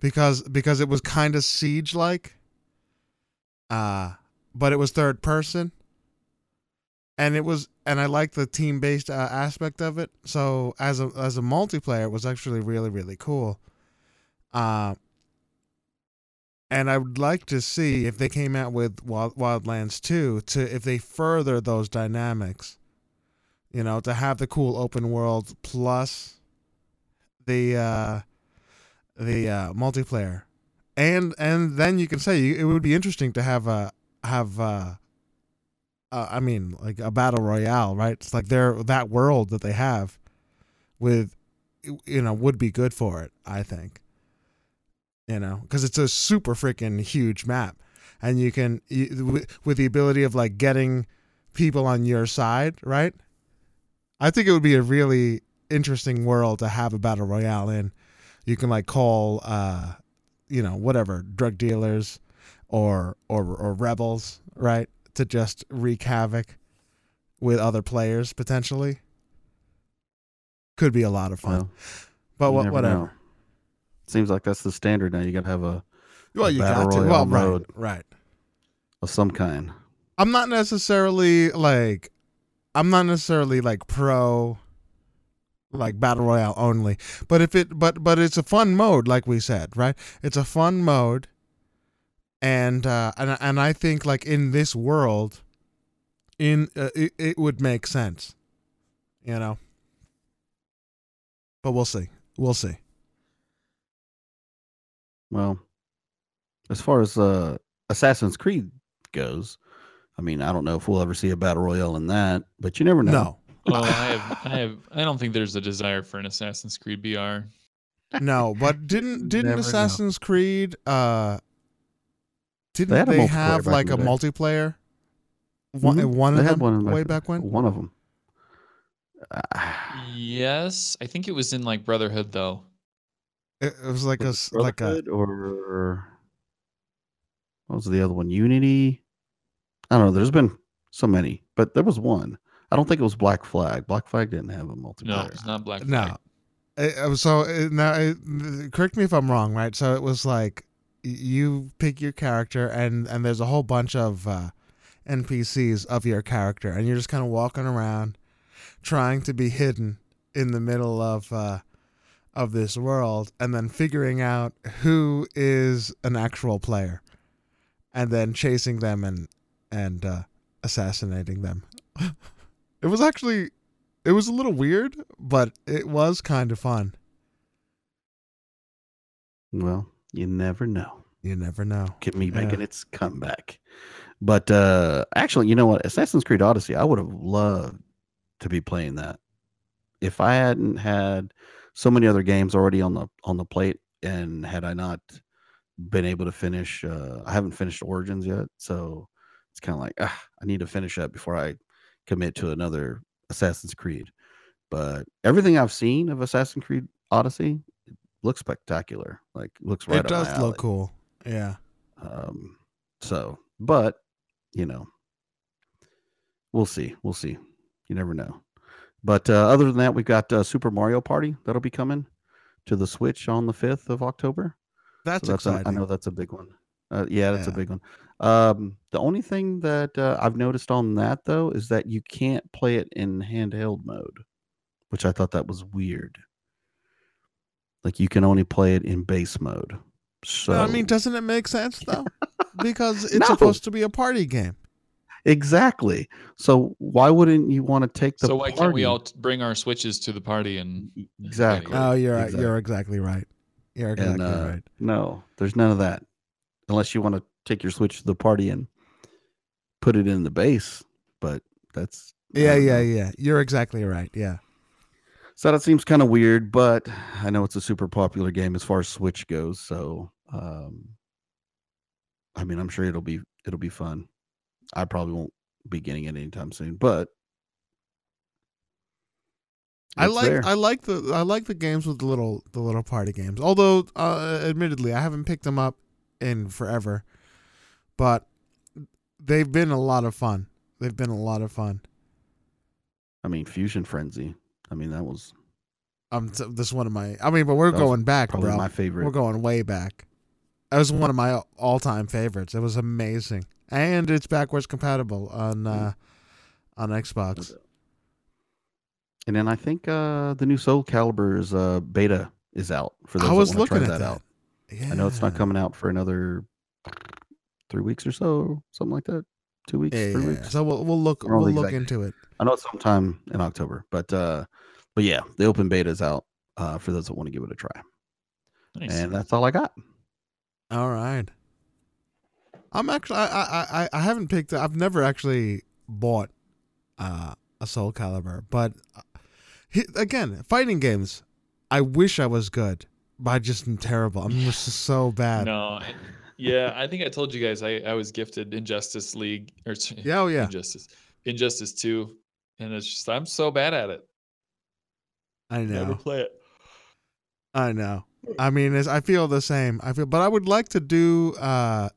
because because it was kind of siege like. Uh but it was third person and it was and I like the team based uh, aspect of it. So as a as a multiplayer, it was actually really really cool. Uh, and I would like to see if they came out with Wild, Wildlands 2 to if they further those dynamics. You know, to have the cool open world plus the uh the uh multiplayer. And and then you can say it would be interesting to have a have uh uh, I mean, like a battle royale, right? It's like they're that world that they have with, you know, would be good for it. I think, you know, because it's a super freaking huge map, and you can with the ability of like getting people on your side, right? I think it would be a really interesting world to have a battle royale in. You can like call, uh, you know, whatever drug dealers, or or or rebels, right? to just wreak havoc with other players potentially. Could be a lot of fun. Well, but what, whatever. know. Seems like that's the standard now. You got to have a Well, you got to. Well, right, right. of some kind. I'm not necessarily like I'm not necessarily like pro like battle royale only. But if it but but it's a fun mode like we said, right? It's a fun mode. And uh and and I think like in this world in uh, it, it would make sense. You know. But we'll see. We'll see. Well, as far as uh, Assassin's Creed goes, I mean, I don't know if we'll ever see a battle royale in that, but you never know. No. Oh, I have, I have, I don't think there's a desire for an Assassin's Creed BR. No, but didn't didn't Never know. Assassin's Creed uh didn't had they, multiplayer have like a day. multiplayer? One, Mhm. one They of had them one way back when. One of them. Yes, I think it was in like Brotherhood though. It, it was like a was s- it like a Brotherhood or what was the other one? Unity. I don't know. There's been so many, but there was one. I don't think it was Black Flag. Black Flag didn't have a multiplayer. No, it's not Black. Flag. No. it so it, now correct me if I'm wrong, right? So it was like y- you pick your character and and there's a whole bunch of uh, NPCs of your character, and you're just kind of walking around trying to be hidden in the middle of uh, of this world, and then figuring out who is an actual player, and then chasing them and and uh, assassinating them. it was actually it was a little weird, but it was kind of fun. Well, you never know. You never know. Get me Yeah. making its comeback. But uh actually, you know what? Assassin's Creed Odyssey, I would have loved to be playing that. If I hadn't had so many other games already on the on the plate and had I not been able to finish uh I haven't finished Origins yet, so it's kind of like ah, I need to finish up before I commit to another Assassin's Creed. But everything I've seen of Assassin's Creed Odyssey looks spectacular. Like looks right it does look cool. Yeah. Um, so, but you know, we'll see. We'll see. You never know. But uh, other than that, we've got uh, Super Mario Party that'll be coming to the Switch on the fifth of October. That's, so that's a, I know that's a big one. Uh, yeah, that's a big one. Um, the only thing that uh, I've noticed on that though is that you can't play it in handheld mode, which I thought that was weird. Like you can only play it in base mode. So I mean, doesn't it make sense though? because it's No. supposed to be a party game. Exactly. So why wouldn't you want to take the so why can't we all bring our switches to the party and exactly? Oh, you're right. Exactly. you're exactly right. You're And, exactly uh, right. No, there's none of that. Unless you want to take your switch to the party and put it in the base, but that's Yeah, yeah, yeah. You're exactly right. Yeah. So that seems kind of weird, but I know it's a super popular game as far as Switch goes. So, um, I mean, I'm sure it'll be it'll be fun. I probably won't be getting it anytime soon, but I like there. I like the I like the games with the little the little party games. Although, uh, admittedly, I haven't picked them up in forever, but they've been a lot of fun. They've been a lot of fun. I mean, Fusion Frenzy. I mean, that was Um, t- this one of my. I mean, but we're going back, probably bro. my favorite. We're going way back. That was one of my all-time favorites. It was amazing, and it's backwards compatible on uh, on Xbox. And then I think uh the new Soul Calibur's uh beta is out for those I was that looking try at that that. out. Yeah. I know it's not coming out for another three weeks or so, something like that. Two weeks, Yeah, three yeah, weeks. So we'll we'll look I don't know we'll look exact into it. I know it's sometime in October, but uh but yeah, the open beta is out uh for those that want to give it a try. Nice. And that's all I got. All right. I'm actually I I I, I haven't picked I've never actually bought uh, a Soul Calibur, but uh, again, fighting games. I wish I was good, but I just am terrible. I'm just so bad. no, I- yeah, I think I told you guys I, I was gifted Injustice League or Yeah, oh yeah. Injustice Injustice Two, and it's just I'm so bad at it. I know. Never play it. I know. I mean, I feel the same. I feel, but I would like to do, uh,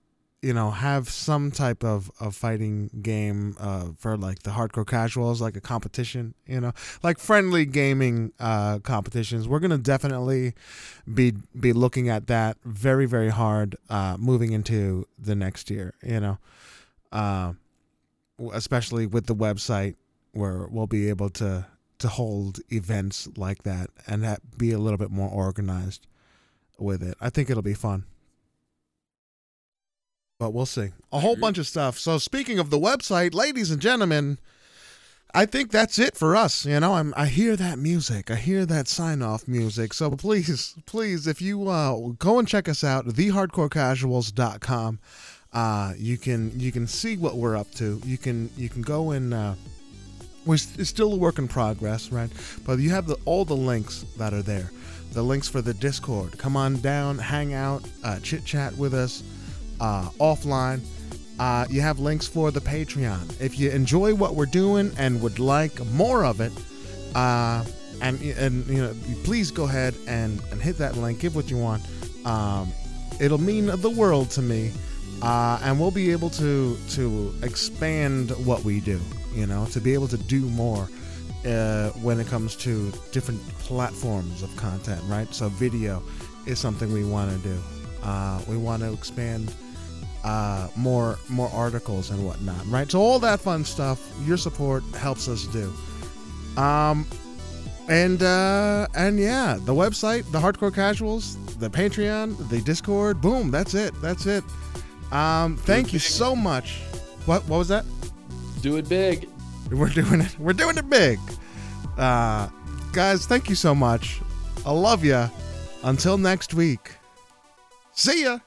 you know, have some type of, of fighting game uh, for like the hardcore casuals, like a competition. You know, like friendly gaming uh, competitions. We're gonna definitely be be looking at that very very hard uh, moving into the next year. You know, uh, especially with the website where we'll be able to to hold events like that and that be a little bit more organized with it. I think it'll be fun. But we'll see. A whole bunch of stuff. So speaking of the website, ladies and gentlemen, I think that's it for us. You know, I'm I hear that music. I hear that sign off music. So please, please, if you uh, go and check us out, thehardcorecasuals.com. Uh, you can you can see what we're up to. You can you can go and uh, we're it's still a work in progress, right? But you have the all the links that are there. The links for the Discord. Come on down, hang out, uh, chit chat with us uh, offline. Uh, you have links for the Patreon. If you enjoy what we're doing and would like more of it, uh, and and you know, please go ahead and and hit that link. Give what you want. Um, it'll mean the world to me, uh, and we'll be able to to expand what we do. You know, to be able to do more uh, when it comes to different platforms of content. Right. So video is something we want to do. Uh, we want to expand uh, more more articles and whatnot, right? So all that fun stuff, your support helps us do. Um, and uh, and yeah, the website, the Hardcore Casuals, the Patreon, the Discord, boom, that's it, that's it. Um, thank you so much. What what was that? Do it big. We're doing it. We're doing it big. Uh, guys, thank you so much. I love you. Until next week. See ya.